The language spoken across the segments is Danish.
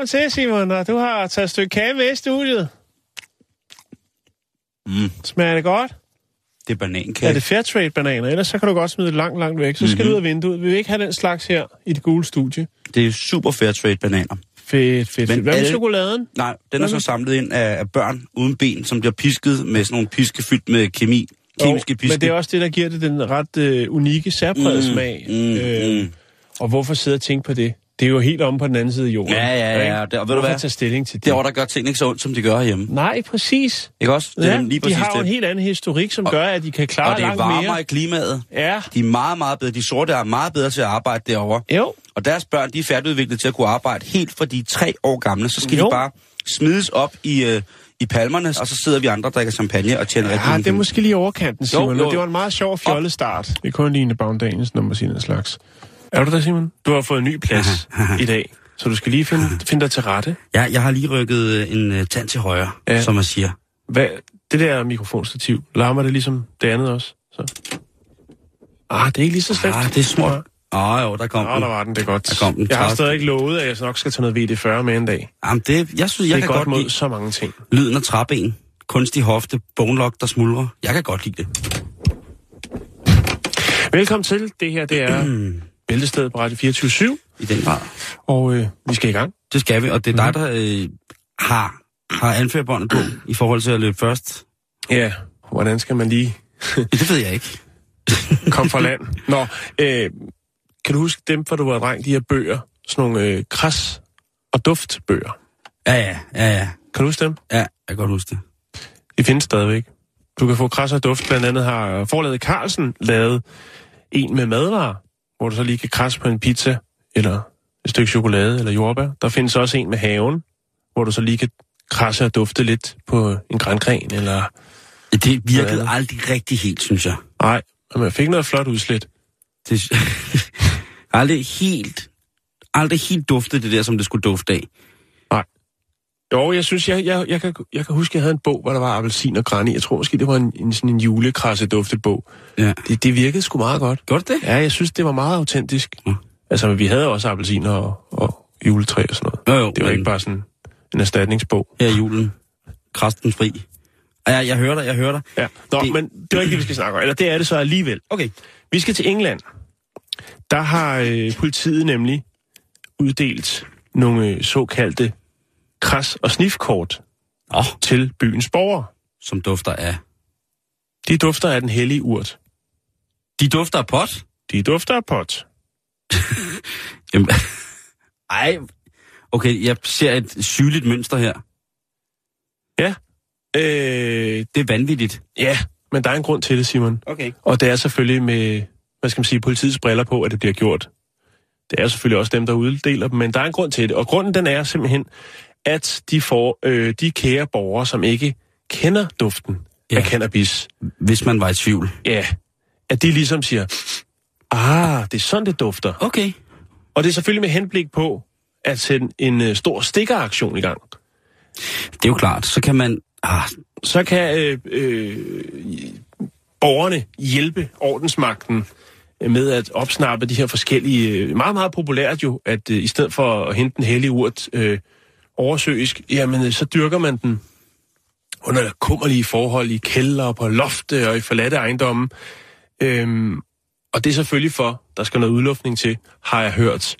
Velkommen til, Simon. Og du har taget et stykke kage med i studiet. Mm. Smager det godt? Det er banankage. Er det Fairtrade bananer? Ellers så kan du godt smide det langt, langt væk. Så skal mm-hmm. du ud af vinduet. Vi vil ikke have den slags her i det gule studie. det er super fair trade bananer. Fedt, fedt, Men. Hvad med alle- chokoladen? Nej, den er så med- samlet ind af, af børn uden ben, som bliver pisket med sådan nogle piske fyldt med kemi. Kemiske Jo, piske. Men det er også det, der giver det den ret øh, unikke særpræget Mm, smag. mm, øh, mm. Og hvorfor sidde og tænke på det? Det er jo helt om på den anden side af jorden. Ja, ja, ja. ikke? Og det- ved du hvad? tage stilling til det? Det er der gør tingene ikke så ondt, som de gør herhjemme. Nej, præcis. Ikke også? Det er Ja, lige de præcis har jo en det. helt anden historik, som Og- gør, at de kan klare Og det er langt varmere mere. i klimaet. Ja, De er meget, meget bedre. De sorte er meget bedre til at arbejde derovre. jo. Og deres børn, de er færdigudviklet til at kunne arbejde helt fra de er tre år gamle. Så skal Jo. de bare smides op i, øh, i palmerne, og så sidder vi andre og drikker champagne og tjener rigtig Ja, det er måske lige overkanten, Simon. Jo, Jo. Det var en meget sjov fjollet start. Vi kunne ligne Bagdaniens nummer sin en slags. Er du der, Simon? Du har fået en ny plads i dag, så du skal lige finde, finde dig til rette. Ja, jeg har lige rykket øh, en uh, tand til højre, Ja. som man siger. Hvad, det der mikrofonstativ, larmer det ligesom det andet også? Så. Ah, det er ikke lige så slemt. Ah, det er små. Åh, oh, jo, der kom Nå, den. der var den, det er godt. Der kom den. jeg har stadig ikke lovet, at jeg nok skal tage noget VD40 med en dag. Jamen, det, jeg synes, jeg det er kan godt godt, mod lide så mange ting. lyden af træben, kunstig hofte, bonelok, der smuldrer. Jeg kan godt lide det. Velkommen til. Det her, det er Bæltestedet på Radio 24 I den grad. og øh, vi skal i gang. Det skal vi, og det er dig, der øh, har, har anførbåndet på i forhold til at løbe først. Ja, hvordan skal man lige Det ved jeg ikke. Kom fra land. Nå, øh, kan du huske dem, for du var dreng, de her bøger? Sådan nogle øh, kras- og duftbøger. Ja, ja, ja, ja. Kan du huske dem? Ja, jeg kan godt huske det. De findes stadigvæk. Du kan få kras og duft. Blandt andet har forlaget Carlsen lavet en med madvarer, hvor du så lige kan krasse på en pizza, eller et stykke chokolade, eller jordbær. Der findes også en med haven, hvor du så lige kan krasse og dufte lidt på en grængren, eller... Det virkede andet? aldrig rigtig helt, synes jeg. Nej, men jeg fik noget flot udslæt. Det, aldrig helt, aldrig helt duftet det der, som det skulle dufte af. Jo, jeg synes, jeg, jeg, jeg, kan, jeg kan huske, jeg havde en bog, hvor der var appelsin og græn i. Jeg tror måske, det var en, en sådan en julekrasse duftebog. Ja. Det, det virkede sgu meget godt. Gjorde det? Ja, jeg synes, det var meget autentisk. Ja. Altså, vi havde også appelsiner og, og juletræ og sådan noget. Jo, jo. Det var men ikke bare sådan en erstatningsbog. I julen. Krasten fri. Ja, jeg, jeg hører dig, jeg hører dig. Ja. Nå. Det- men det er ikke det, vi skal snakke om. Eller det er det så alligevel. Okay. Vi skal til England. Der har øh, politiet nemlig uddelt nogle øh, såkaldte kras- og snifkort oh, til byens borgere. som dufter af. De dufter af den hellige urt. De dufter af pot? De dufter af pot. Jamen, ej. Okay, jeg ser et sygeligt mønster her. Øh, Det er vanvittigt. ja, men der er en grund til det, Simon. Okay. Og det er selvfølgelig med, hvad skal man sige, politiets briller på, at det bliver gjort. Det er selvfølgelig også dem, der uddeler dem, men der er en grund til det. Og grunden den er simpelthen, at de får øh, de kære borgere, som ikke kender duften ja. Af cannabis, Hvis man var i tvivl. ja, at de ligesom siger, ah, det er sådan, det dufter. Okay. Og det er selvfølgelig med henblik på at sætte en øh, stor stikkeraktion i gang. Det er jo klart. Så kan man... Ah, så kan øh, øh, borgerne hjælpe ordensmagten med at opsnappe de her forskellige, øh, meget, meget populært jo, at øh, i stedet for at hente den hellige urt øh, oversøisk, jamen øh, så dyrker man den under kummerlige forhold i kælder, på lofte og i forladte ejendomme. Øhm, og det er selvfølgelig for, der skal noget udluftning til, har jeg hørt,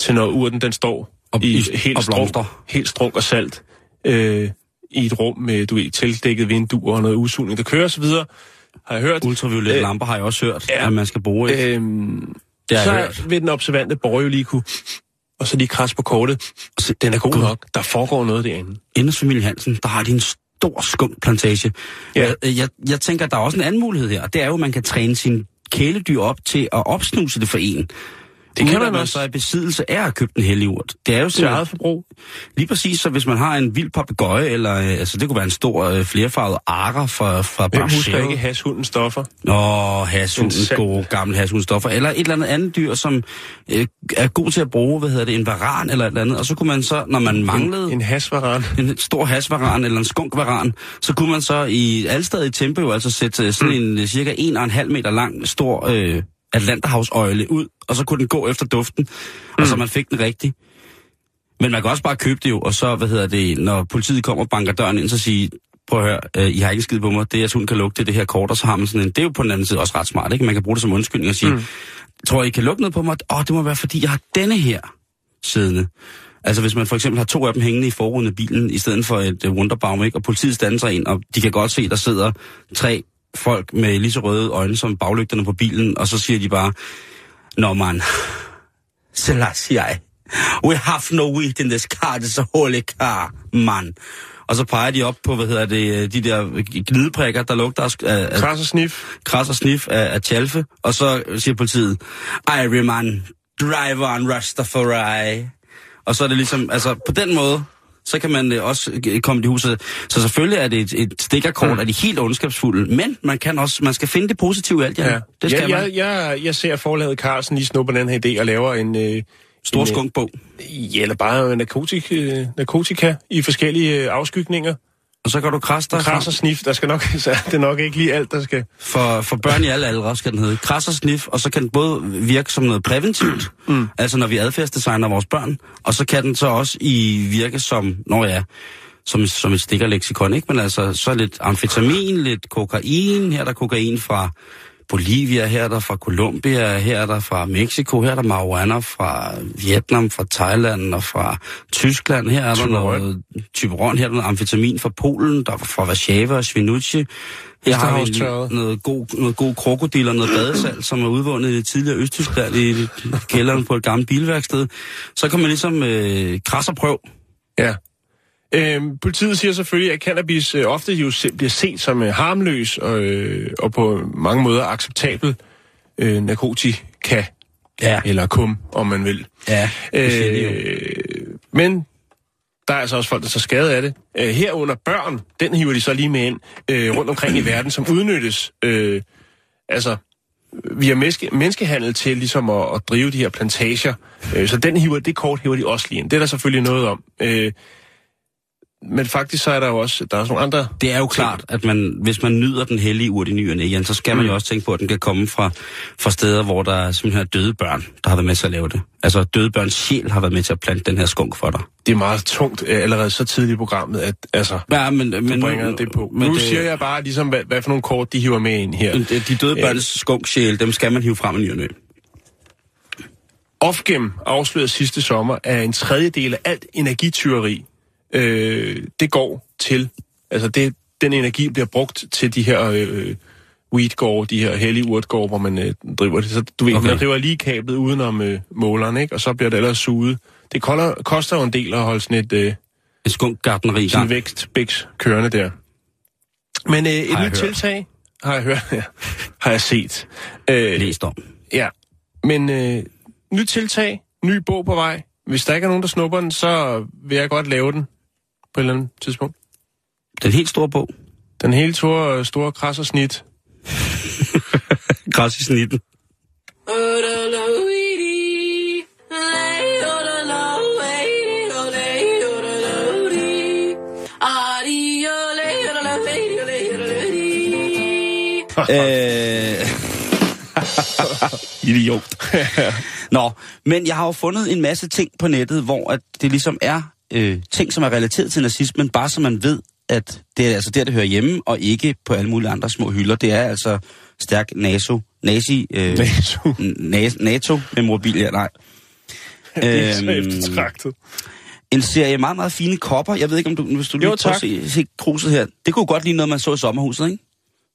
til når urten den står Og- i helt og strunk, helt strunk og salt øh, i et rum med, du ved, tildækket vinduer og noget udsugning, der kører osv., har jeg hørt. ultraviolette Øh, lamper har jeg også hørt, ja. at man skal bruge. Øh, Øhm, det har så jeg hørt. vil den observante borger jo lige kunne og så lige kras på kortet. Den er god God. nok. Der foregår noget derinde. Inde hos familien Hansen, der har de en stor skunkplantage. Ja. Jeg, jeg, jeg tænker, der er også en anden mulighed her, det er jo, at man kan træne sin kæledyr op til at opsnuse det for en. Det kan man også. så er i besiddelse af at købe en hellig urt. Det er jo sådan, eget forbrug. lige præcis, så hvis man har en vild papegøje, eller øh, altså det kunne være en stor øh, flerfarvet akker fra, fra Hvem husker ikke hashundens stoffer? Åh, hashunden, En sand- gode gamle hashundstoffer. Eller et eller andet andet dyr, som øh, er god til at bruge, hvad hedder det, en varan eller et eller andet. Og så kunne man så, når man manglede En, en hashvaran. en stor hasvaran eller en skunkvaran, så kunne man så i Alstad i Tempe jo altså sætte øh, sådan en øh, cirka 1,5 meter lang stor øh, Atlanterhavsøjle ud, og så kunne den gå efter duften, og så man fik den rigtig. Men man kan også bare købe det jo, og så, hvad hedder det, når politiet kommer og banker døren ind, så sige, prøv at høre, øh, I har ikke skid på mig, det jeg hunden kan lugte, det er her kort, og så har man sådan en, det er jo på den anden side også ret smart, ikke? Man kan bruge det som undskyldning og sige, mm. tror I, kan lugte noget på mig? Åh, det må være, fordi jeg har denne her siddende. Altså hvis man for eksempel har to af dem hængende i forruden af bilen, i stedet for et uh, Wunderbaum, ikke? og politiet standser ind, og de kan godt se, der sidder tre folk med lige så røde øjne som baglygterne på bilen, og så siger de bare, Nå man, Selassie, we have no weed in this car, a holy car, man. Og så peger de op på, hvad hedder det, de der glideprikker, der lugter af, af, Kras og snif. kras og snif af, af tjalfe, og så siger politiet, Iryman, driver on Rastafari. Og så er det ligesom, altså på den måde, så kan man øh, også øh, komme i huset. Så selvfølgelig er det et, et stikkerkort Mm. af de helt ondskabsfulde, men man kan også, man skal finde det positive i alt, ja. Ja. Det skal jeg, man. jeg, jeg, jeg ser forlaget Carlsen lige snuppe den her idé og laver en... Øh, Stor en, skunkbog. Ja, eller bare narkotik, øh, narkotika i forskellige øh, afskygninger. Og så kan du krasse dig Kras og snif, der skal nok, så er det nok ikke lige alt, der skal... for, for børn i alle aldre, skal den hedde. Kras og snif, og så kan den både virke som noget præventivt, mm. altså når vi adfærdsdesigner vores børn, og så kan den så også i virke som, når ja, som, som et stikkerleksikon, ikke? Men altså, så lidt amfetamin, lidt kokain, her er der kokain fra Bolivia, her er der fra Colombia, her er der fra Mexico, her er der marijuana fra Vietnam, fra Thailand og fra Tyskland, her er der noget typeron, her er der noget amfetamin fra Polen, der er fra Warszawa og Svinucci, her har vi noget god, noget god krokodil og noget badesalt, som er udvundet i det tidligere Østtyskland i kælderen på et gammelt bilværksted. Så kan man ligesom øh, krasse og prøve. Ja. Øhm, politiet siger selvfølgelig, at cannabis øh, ofte jo se, bliver set som øh, harmløs og, øh, og på mange måder acceptabel øh, narkotika, Ja. eller kum, om man vil. Ja, det. Øh, men der er altså også folk, der tager skade af det. Øh, herunder børn, den hiver de så lige med ind øh, rundt omkring i verden, som udnyttes øh, altså via menneske, menneskehandel til ligesom at, at drive de her plantager. Øh, så den hiver, det kort hiver de også lige ind. Det er der selvfølgelig noget om. Øh, men faktisk så er der jo også, der er også nogle andre... Det er jo klart, at man, hvis man nyder den hellige urt i ny og næ, Jan, så skal man Mm. jo også tænke på, at den kan komme fra, fra steder, hvor der er simpelthen er døde børn, der har været med til at lave det. Altså døde børns sjæl har været med til at plante den her skunk for dig. Det er meget tungt øh, allerede så tidligt i programmet, at altså, Ja, men, du men bringer det på. Men nu det, siger jeg bare ligesom, hvad, hvad for nogle kort de hiver med ind her. de døde børns skunksjæl, dem skal man hive frem i ny og næ. Ofgem afslørede sidste sommer, at en tredjedel af alt energityveri, øh, det går til, altså det, den energi bliver brugt til de her øh, weedgårde, de her hellige urtgårde, hvor man øh, driver det. Så du ved, Okay. man driver lige kablet udenom øh, måleren, ikke? og så bliver det ellers suget. Det kolder, koster jo en del at holde sådan et øh, En skunkgartneri i gang. vækstbæks kørende der. Men øh, et nyt hørt. tiltag, har jeg hørt, ja, har jeg set. Øh, Læst om. Ja, men øh, nyt tiltag, ny bog på vej. Hvis der ikke er nogen, der snupper den, så vil jeg godt lave den på et eller andet tidspunkt. Den helt store bog. Den hele store, store kras og snit. Græs i snitten. Øh... Idiot. Nå, men jeg har jo fundet en masse ting på nettet, hvor at det ligesom er øh, ting, som er relateret til nazismen, bare så man ved, at det er altså der, det hører hjemme, og ikke på alle mulige andre små hylder. Det er altså stærk NATO, nazi, øh, Naso. na- NATO memorabilia, nej. Det er så Øhm, eftertragtet. En serie meget, meget fine kopper. Jeg ved ikke, om du, hvis du lige Jo, prøver at se, se kruset her. Det kunne godt ligne noget, man så i sommerhuset, ikke?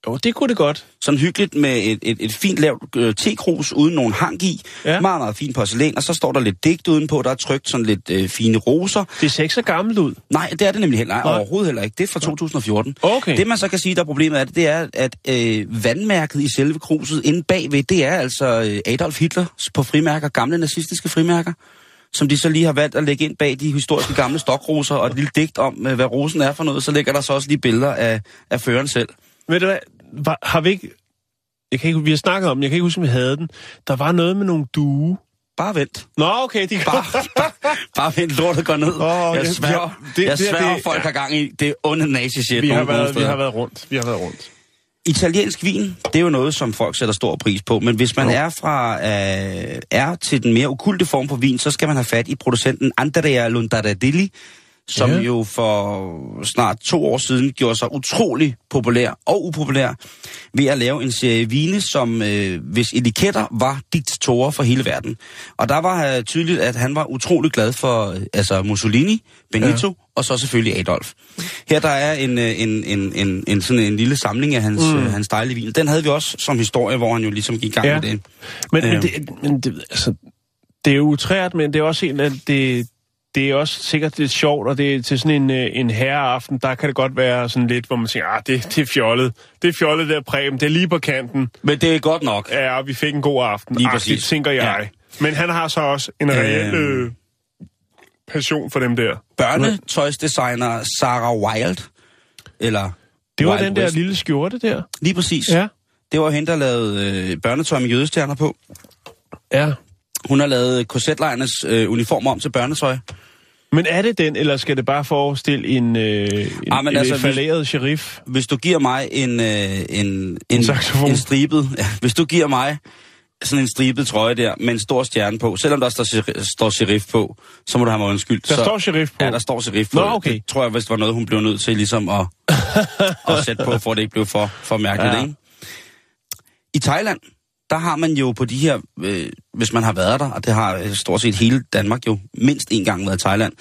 Jo, det kunne det godt. Sådan hyggeligt med et, et, et fint lavt øh, tekrus uden nogen hang i. Ja. Meget, meget fint porcelæn, og så står der lidt digt udenpå. Der er trykt sådan lidt øh, fine roser. Det ser ikke så gammelt ud. Nej, det er det nemlig heller, nej, overhovedet heller ikke. Det er fra 2014. Okay. Det man så kan sige, der er problemet er, det, det er, at øh, vandmærket i selve kruset inde bagved, det er altså øh, Adolf Hitler på frimærker, gamle nazistiske frimærker, som de så lige har valgt at lægge ind bag de historiske gamle stokroser, og et lille digt om, øh, hvad rosen er for noget, så ligger der så også lige billeder af, af føreren selv. Ved du hvad, var, har vi ikke... Jeg kan ikke, vi har snakket om den, jeg kan ikke huske, om vi havde den. Der var noget med nogle due. Bare vent. Nå, okay, de Bare, bare, bare vent, lortet går ned. Åh, jeg det- sværger, det- jeg sværger det- folk har gang i det onde nazi-shit Vi har, været, vi har været rundt. Vi har været rundt. Italiensk vin, det er jo noget, som folk sætter stor pris på, men hvis man Jo. er fra øh, er til den mere okulte form for vin, så skal man have fat i producenten Andrea Lundaradilli, som Ja. jo for snart to år siden gjorde sig utrolig populær og upopulær ved at lave en serie vine, som øh, hvis etiketter var diktatorer for hele verden. Og der var øh, tydeligt, at han var utrolig glad for øh, altså Mussolini, Benito ja. og så selvfølgelig Adolf. Her der er en, øh, en, en, en, en, sådan en lille samling af hans, mm. øh, hans dejlige vin. Den havde vi også som historie, hvor han jo ligesom gik i gang Ja. med det. Men, men, Øhm. det, men det, altså, det er jo utrært, men det er også en af det, det er også sikkert lidt sjovt, og det er til sådan en, øh, en herreaften, der kan det godt være sådan lidt, hvor man siger, ah, det, det er fjollet. Det er fjollet der præm, det er lige på kanten. Men det er godt nok. Ja, vi fik en god aften. Lige Agtigt, præcis. tænker jeg. Ja. Men han har så også en reel Øhm. øh, passion for dem der. Børnetøjsdesigner Sarah Wild, eller Det var Wild den der West. lille skjorte der. Lige præcis. Ja. Det var hende, der lavede øh, børnetøj med jødestjerner på. Ja. Hun har lavet korsetlejrnes øh, uniform om til børnetøj. Men er det den, eller skal det bare forestille en, øh, en, Ah, men en altså, falderet sheriff? Hvis du giver mig en, øh, en, en, saxofon. en stribet, ja, hvis du giver mig sådan en stribet trøje der med en stor stjerne på, selvom der står, står sheriff på, så må du have mig undskyldt. Der så, står sheriff på. Ja, der står sheriff på. Nå, okay. Det tror jeg, hvis det var noget, hun blev nødt til ligesom at, at sætte på, for at det ikke blev for, for mærkeligt. Ja. Ikke? I Thailand, der har man jo på de her, øh, hvis man har været der, og det har øh, stort set hele Danmark jo mindst en gang været i Thailand,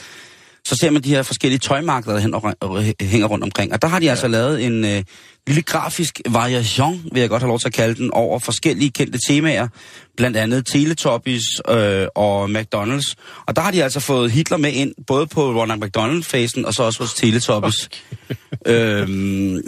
så ser man de her forskellige tøjmarkeder, der og hænger rundt omkring. Og der har de ja. altså lavet en øh, lille grafisk variation, vil jeg godt have lov til at kalde den, over forskellige kendte temaer. Blandt andet Teletubbies øh, og McDonald's. Og der har de altså fået Hitler med ind, både på Ronald McDonald-fasen, og så også hos Teletubbies. øhm,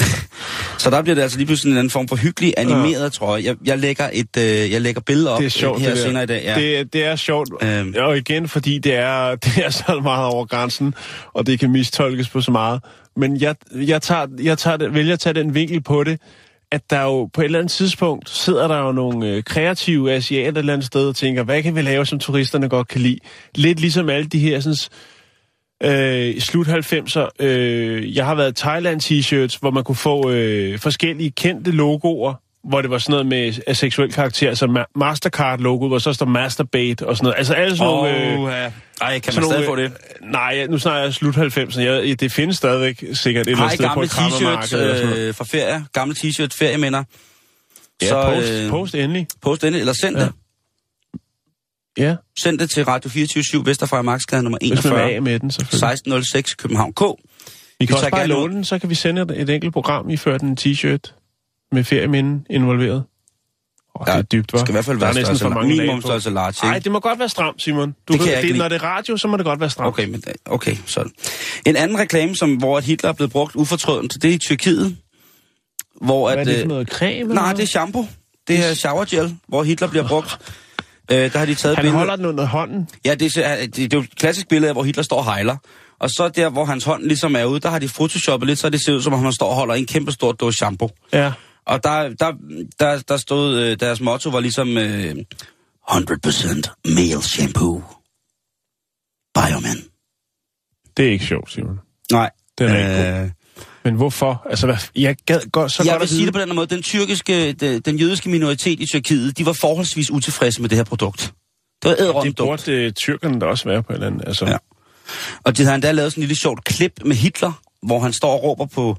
så der bliver det altså lige pludselig en anden form for hyggelig animeret trøje. Jeg, jeg lægger et øh, jeg lægger billeder op Det er sjovt, her det der. senere i dag. Ja. Det, det er sjovt. Øhm. Og igen, fordi det er, det er så meget over grænsen, og det kan mistolkes på så meget. Men jeg, jeg, tager, jeg tager det, vælger at tage den vinkel på det, at der jo på et eller andet tidspunkt sidder der jo nogle øh, kreative asiater et eller andet sted og tænker, hvad kan vi lave, som turisterne godt kan lide? Lidt ligesom alle de her sådan, øh, slut 90'er. Øh, jeg har været i Thailand t-shirts, hvor man kunne få øh, forskellige kendte logoer, hvor det var sådan noget med af seksuel karakter, altså Ma- Mastercard-logoet, hvor så står Masturbate og sådan noget. Altså alle sådan nogle... Øh, ja. Ej, kan man stadig få nogle, det? øh, Nej, nu snakker jeg slut 90'erne. Jeg, det findes stadigvæk sikkert et eller andet sted på et krammermarked. eller sådan noget. øh, fra ferie? Gamle t-shirt ferieminder? Ja, post, øh, post endelig. Post endelig, eller send det. Ja. Ja, Send det til Radio 24 Vesterfra Marksgade nummer hvis man 41, med den, selvfølgelig. 1606 København K. Vi kan Vi også bare låne den, så kan vi sende et, et enkelt program i før den t-shirt med ferieminden involveret. Åh, det er dybt, Det hva'? skal i hvert fald er være næsten for mange minimum størrelse large, Nej, det må godt være stramt, Simon. Du Det ved, det, når det er radio, så må det godt være stramt. Okay, men, okay, sådan. En anden reklame, som, hvor Hitler er blevet brugt ufortrødent, det er i Tyrkiet. Hvor Hvad er at, det for øh, noget creme? eller Nej, det er shampoo. Det er shower gel, hvor Hitler bliver brugt. Øh, der har de taget Han billeder. holder den under hånden. Ja, det er, det, det er jo et klassisk billede af, hvor Hitler står og hejler. Og så der, hvor hans hånd ligesom er ude, der har de photoshoppet lidt, så det ser ud som om, han står og holder en kæmpe stor dåse shampoo. Ja. Og der, der, der, der stod, øh, deres motto var ligesom øh, 100% male shampoo. Bioman. Det er ikke sjovt, Simon. Nej. Den er ikke god. øh, Men hvorfor? Altså, hvad, jeg gad godt, så jeg godt vil at sige vide. det på den måde. Den tyrkiske, den, den jødiske minoritet i Tyrkiet, de var forholdsvis utilfredse med det her produkt. Det var æderom Det burde uh, tyrkerne da også være på et eller andet. Altså, Ja. Og de havde endda lavet sådan en lille sjovt klip med Hitler, hvor han står og råber på,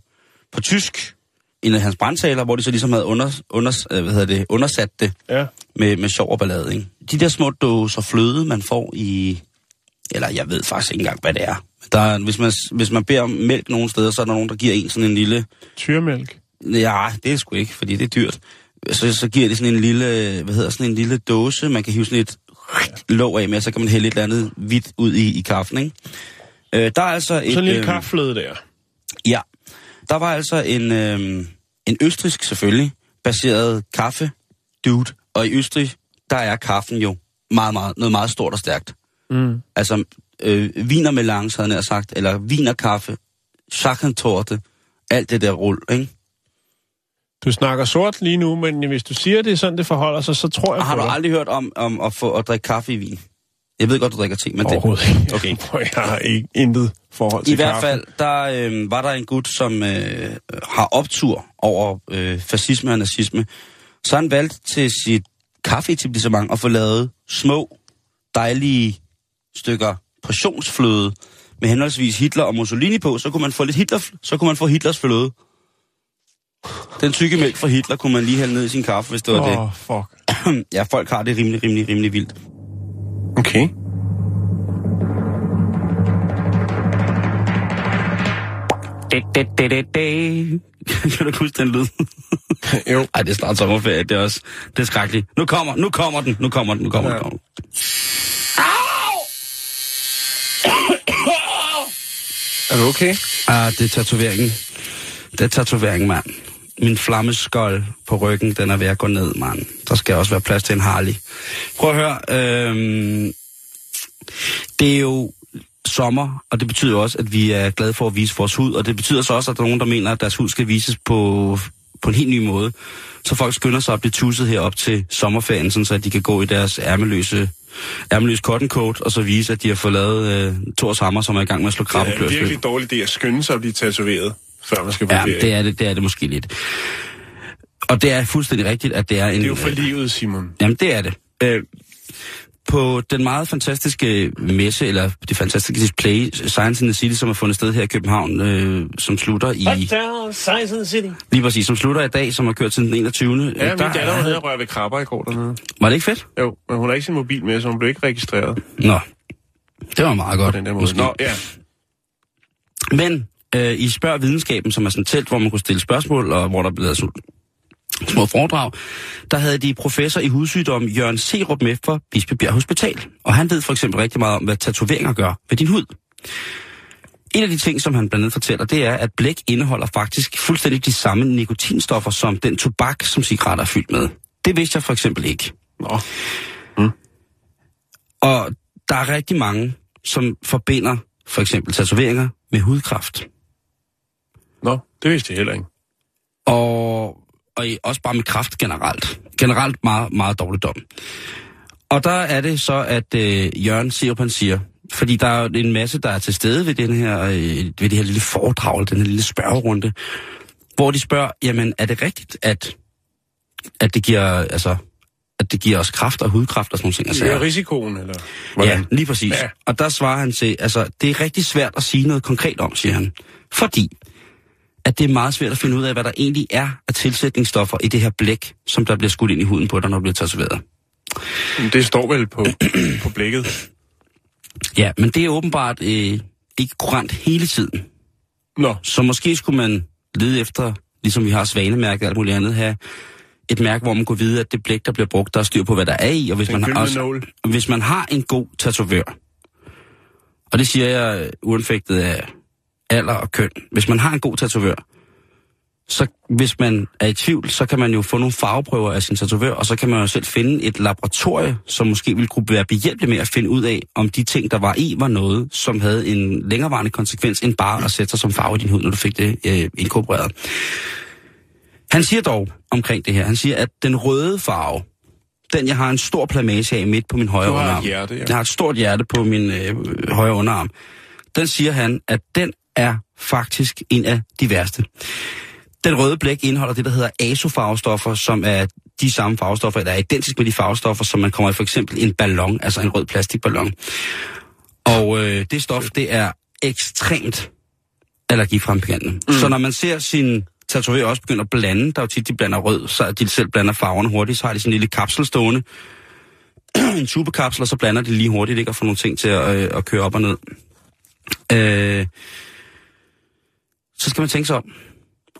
på tysk, en af hans brandtaler, hvor de så ligesom havde under, under, øh, hvad hedder det, undersat det ja. med, med sjov og ballade. Ikke? De der små dåser fløde, man får i... Eller jeg ved faktisk ikke engang, hvad det er. Der er hvis, man, hvis man beder om mælk nogle steder, så er der nogen, der giver en sådan en lille... Tyrmælk. Ja, det er sgu ikke, fordi det er dyrt. Så, så giver de sådan en lille, hvad hedder sådan en lille dåse, man kan hive sådan et låg af med, så kan man hælde et eller andet hvidt ud i, i kaffen, ikke? Øh, der er altså et... Sådan en lille øh, kaffløde der. Ja. Der var altså en, øh, en østrisk selvfølgelig, baseret kaffe dude, og i Østrig, der er kaffen jo meget, meget, noget meget stort og stærkt. Mm. Altså, øh, vinermelange, havde jeg sagt, eller vinerkaffe, chakrentorte, alt det der rull, ikke? Du snakker sort lige nu, men hvis du siger, det er sådan, det forholder sig, så tror jeg Og har du dig. aldrig hørt om, om at, få, at drikke kaffe i vin? Jeg ved godt, du drikker te, men det... Overhovedet ikke. Okay. Jeg har ikke intet forhold til I hvert fald, der øh, var der en gut, som øh, har optur over øh, fascisme og nazisme. Så han valgte til sit kaffeetablissement at få lavet små, dejlige stykker portionsfløde med henholdsvis Hitler og Mussolini på. Så kunne man få lidt Hitler, så kunne man få Hitlers fløde. Den tykke mælk fra Hitler kunne man lige hælde ned i sin kaffe, hvis det var Åh, det. oh, fuck. Ja, folk har det rimelig, rimelig, rimelig vildt. Okay. kan du huske den lyd? jo. Ej, det er snart sommerferie, det er også det er skrækkeligt. Nu kommer, nu kommer den, nu kommer den, nu kommer Ja. den. nu kommer den. Er du okay? Ah, det er tatoveringen. Det er tatoveringen, mand. Min flammeskold på ryggen, den er ved at gå ned, mand. Der skal også være plads til en Harley. Prøv at høre. Øhm, det er jo sommer, og det betyder også, at vi er glade for at vise vores hud, og det betyder så også, at der er nogen, der mener, at deres hud skal vises på, på en helt ny måde. Så folk skynder sig at blive tusset herop til sommerferien, sådan så at de kan gå i deres ærmeløse, ærmeløse cotton coat, og så vise, at de har fået lavet øh, Thors Hammer, som er i gang med at slå Det er en virkelig dårlig idé at skynde sig at blive tatoveret, før man skal på Ja, ferie. det er det, det er det måske lidt. Og det er fuldstændig rigtigt, at det er en... det er jo for livet, Simon. Jamen, det er det. Øh, på den meget fantastiske messe, eller det fantastiske display, Science in the City, som er fundet sted her i København, øh, som slutter i... Hotel Science in the City. Lige præcis, som slutter i dag, som har kørt til den 21. Ja, min der datter var er- nede og røre ved krabber i går dernede. Var det ikke fedt? Jo, men hun har ikke sin mobil med, så hun blev ikke registreret Nå, det var meget på godt. den der måde. måske. Nå, ja. Men øh, i Spørg Videnskaben, som er sådan et telt, hvor man kunne stille spørgsmål, og hvor der blev sådan små foredrag, der havde de professor i hudsygdom Jørgen Serup med fra Bispebjerg Hospital. Og han ved for eksempel rigtig meget om, hvad tatoveringer gør ved din hud. En af de ting, som han blandt andet fortæller, det er, at blæk indeholder faktisk fuldstændig de samme nikotinstoffer, som den tobak, som cigaretter er fyldt med. Det vidste jeg for eksempel ikke. Nå, Og der er rigtig mange, som forbinder for eksempel tatoveringer med hudkræft. Nå, det vidste jeg heller ikke. og, og også bare med kraft generelt. Generelt meget, meget dårligdom. Og der er det så, at øh, Jørgen Sirup, han siger, fordi der er en masse, der er til stede ved, den her, øh, ved det her lille foredrag, eller den her lille spørgerunde, hvor de spørger, jamen er det rigtigt, at, at det giver, altså, at det giver os kraft og hudkræft og sådan nogle ting? Altså, er risikoen, eller Ja, lige præcis. Ja. Ja. Og der svarer han til, altså, det er rigtig svært at sige noget konkret om, siger han. Fordi, at det er meget svært at finde ud af, hvad der egentlig er af tilsætningsstoffer i det her blæk, som der bliver skudt ind i huden på dig, når du bliver tatoveret. Det står vel på, på blikket. Ja, men det er åbenbart øh, ikke kurant hele tiden. Nå, Så måske skulle man lede efter, ligesom vi har svanemærket og alt muligt andet, have et mærke, hvor man kunne vide, at det blæk, der bliver brugt, der er styr på, hvad der er i. Og hvis, Den man, gyldne også, nål. hvis man har en god tatovør, og det siger jeg uanfægtet af alder og køn, hvis man har en god tatovør, så hvis man er i tvivl, så kan man jo få nogle farveprøver af sin tatovør, og så kan man jo selv finde et laboratorie, som måske ville kunne være behjælpelig med at finde ud af, om de ting, der var i, var noget, som havde en længerevarende konsekvens, end bare at sætte sig som farve i din hud, når du fik det øh, inkorporeret. Han siger dog omkring det her, han siger, at den røde farve, den jeg har en stor plamage af midt på min højre underarm. hjerte, ja. Jeg har et stort hjerte på min øh, højre underarm. Den siger han, at den er faktisk en af de værste. Den røde blæk indeholder det, der hedder azofarvestoffer, som er de samme farvestoffer, der er identiske med de farvestoffer, som man kommer i for eksempel en ballon, altså en rød plastikballon. Og øh, det stof, det er ekstremt allergifremkaldende. Mm. Så når man ser sin tatovør også begynde at blande, der er jo tit, de blander rød, så de selv blander farverne hurtigt, så har de sådan en lille kapsel stående, en tubekapsel, og så blander de lige hurtigt, ikke, og får nogle ting til at, øh, at køre op og ned. Øh, så skal man tænke sig om.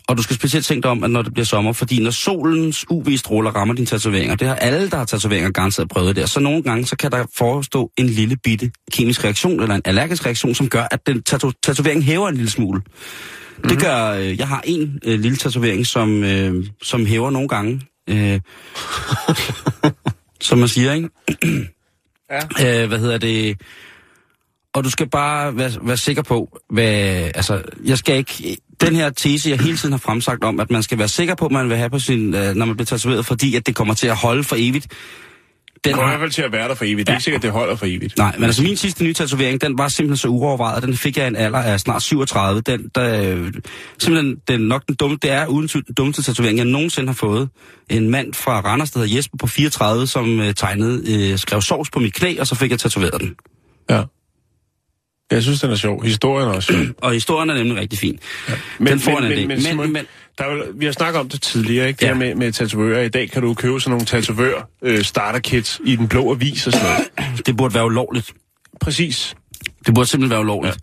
Og du skal specielt tænke dig om, at når det bliver sommer, fordi når solens UV-stråler rammer dine tatoveringer, det har alle, der har tatoveringer, garanteret prøvet der, så nogle gange, så kan der forestå en lille bitte kemisk reaktion, eller en allergisk reaktion, som gør, at den tato- tatovering hæver en lille smule. Mm-hmm. Det gør, øh, jeg har en øh, lille tatovering, som, øh, som hæver nogle gange. Øh, som man siger, ikke? ja. øh, hvad hedder det? Og du skal bare være, være sikker på, hvad, altså, jeg skal ikke, den her tese, jeg hele tiden har fremsagt om, at man skal være sikker på, at man vil have på sin, øh, når man bliver tatoveret, fordi at det kommer til at holde for evigt. Den kommer i hvert fald til at være der for evigt. Det er ikke sikkert, at det holder for evigt. nej, men altså min sidste nye tatovering, den var simpelthen så uovervejet, den fik jeg i en alder af snart 37. Den, der, simpelthen, den, nok den dumme, det er uden den dummeste tatovering, jeg nogensinde har fået. En mand fra Randers, der hedder Jesper på 34, som øh, tegnede, øh, skrev sovs på mit knæ, og så fik jeg tatoveret den. Ja. Jeg synes, den er sjov. Historien er også sjov. Og historien er nemlig rigtig fin. Men, den får men, en men, men, Simon, men, der er vi har snakket om det tidligere, ikke? Det Ja. ja. med, med tatovører. I dag kan du købe sådan nogle tatovør øh, starterkits i den blå avis og sådan noget. det burde være ulovligt. Præcis. Det burde simpelthen være ulovligt.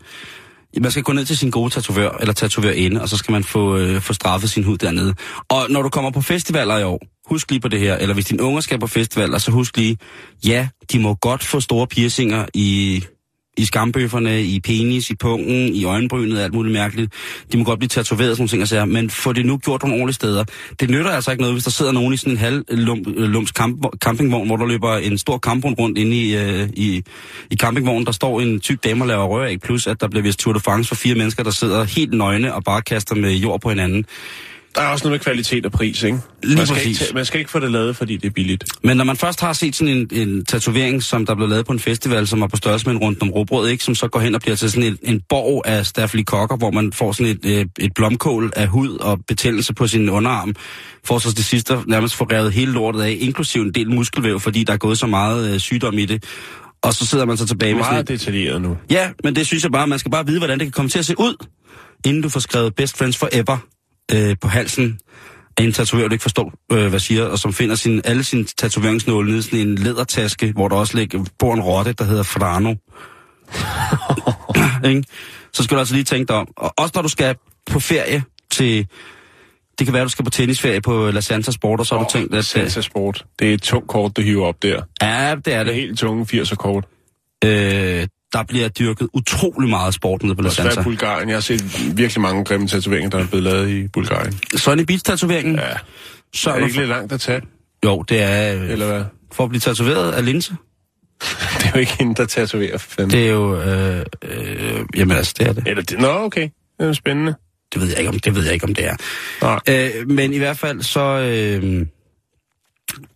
Ja. Man skal gå ned til sin gode tatovør, eller tatovørinde, og så skal man få, øh, få straffet sin hud dernede. Og når du kommer på festivaler i år, husk lige på det her, eller hvis dine unger skal på festivaler, så husk lige, ja, de må godt få store piercinger i, i skambøfferne, i penis, i pungen, i øjenbrynet, alt muligt mærkeligt. De må godt blive tatoveret, sådan ting, og sager, men få det nu gjort nogle ordentlige steder. Det nytter altså ikke noget, hvis der sidder nogen i sådan en halv øh, lum, lums øh, camp, campingvogn, hvor der løber en stor kampvogn rundt inde i, øh, i, i campingvognen. Der står en tyk dame og laver røræg, plus at der bliver vist Tour de France for fire mennesker, der sidder helt nøgne og bare kaster med jord på hinanden. Der er også noget med kvalitet og pris, ikke? Lige man, skal præcis. ikke, man skal ikke få det lavet, fordi det er billigt. Men når man først har set sådan en, en tatovering, som der blev lavet på en festival, som var på størrelse med en rundt om råbrød, ikke? som så går hen og bliver til sådan en, en borg af stafylokokker, hvor man får sådan et, øh, et blomkål af hud og betændelse på sin underarm, får så det sidste nærmest få revet hele lortet af, inklusive en del muskelvæv, fordi der er gået så meget øh, sygdom i det. Og så sidder man så tilbage med sådan Meget et, detaljeret nu. Ja, men det synes jeg bare, man skal bare vide, hvordan det kan komme til at se ud, inden du får skrevet Best Friends Forever øh, på halsen af en tatovør, du ikke forstår, øh, hvad siger, og som finder sin, alle sine tatoveringsnåle nede i sådan en lædertaske, hvor der også ligger, bor en rotte, der hedder Frano. Ikke? Så skal du altså lige tænke dig om. Og også når du skal på ferie til... Det kan være, du skal på tennisferie på La Santa Sport, og så har du tænkt, at... Salsa Sport. Det er et tungt kort, du hiver op der. Ja, det er Det er det. helt tunge 80'er kort. Øh, der bliver dyrket utrolig meget sport nede på La Og Santa. Bulgarien. Jeg har set virkelig mange grimme tatoveringer, der er blevet lavet i Bulgarien. Sonny Beach-tatoveringen. Ja. Så Er det ikke lidt langt at tage, Jo, det er... øh, eller hvad? For at blive tatoveret af linse. Det er jo ikke hende, der tatoverer, fanden. Det er jo... Øh, øh, jamen altså, det er det. Eller det, nå, okay. Det er spændende. Det ved jeg ikke, om det, ved jeg ikke, om det er. Nej. Øh, men i hvert fald, så... Øh,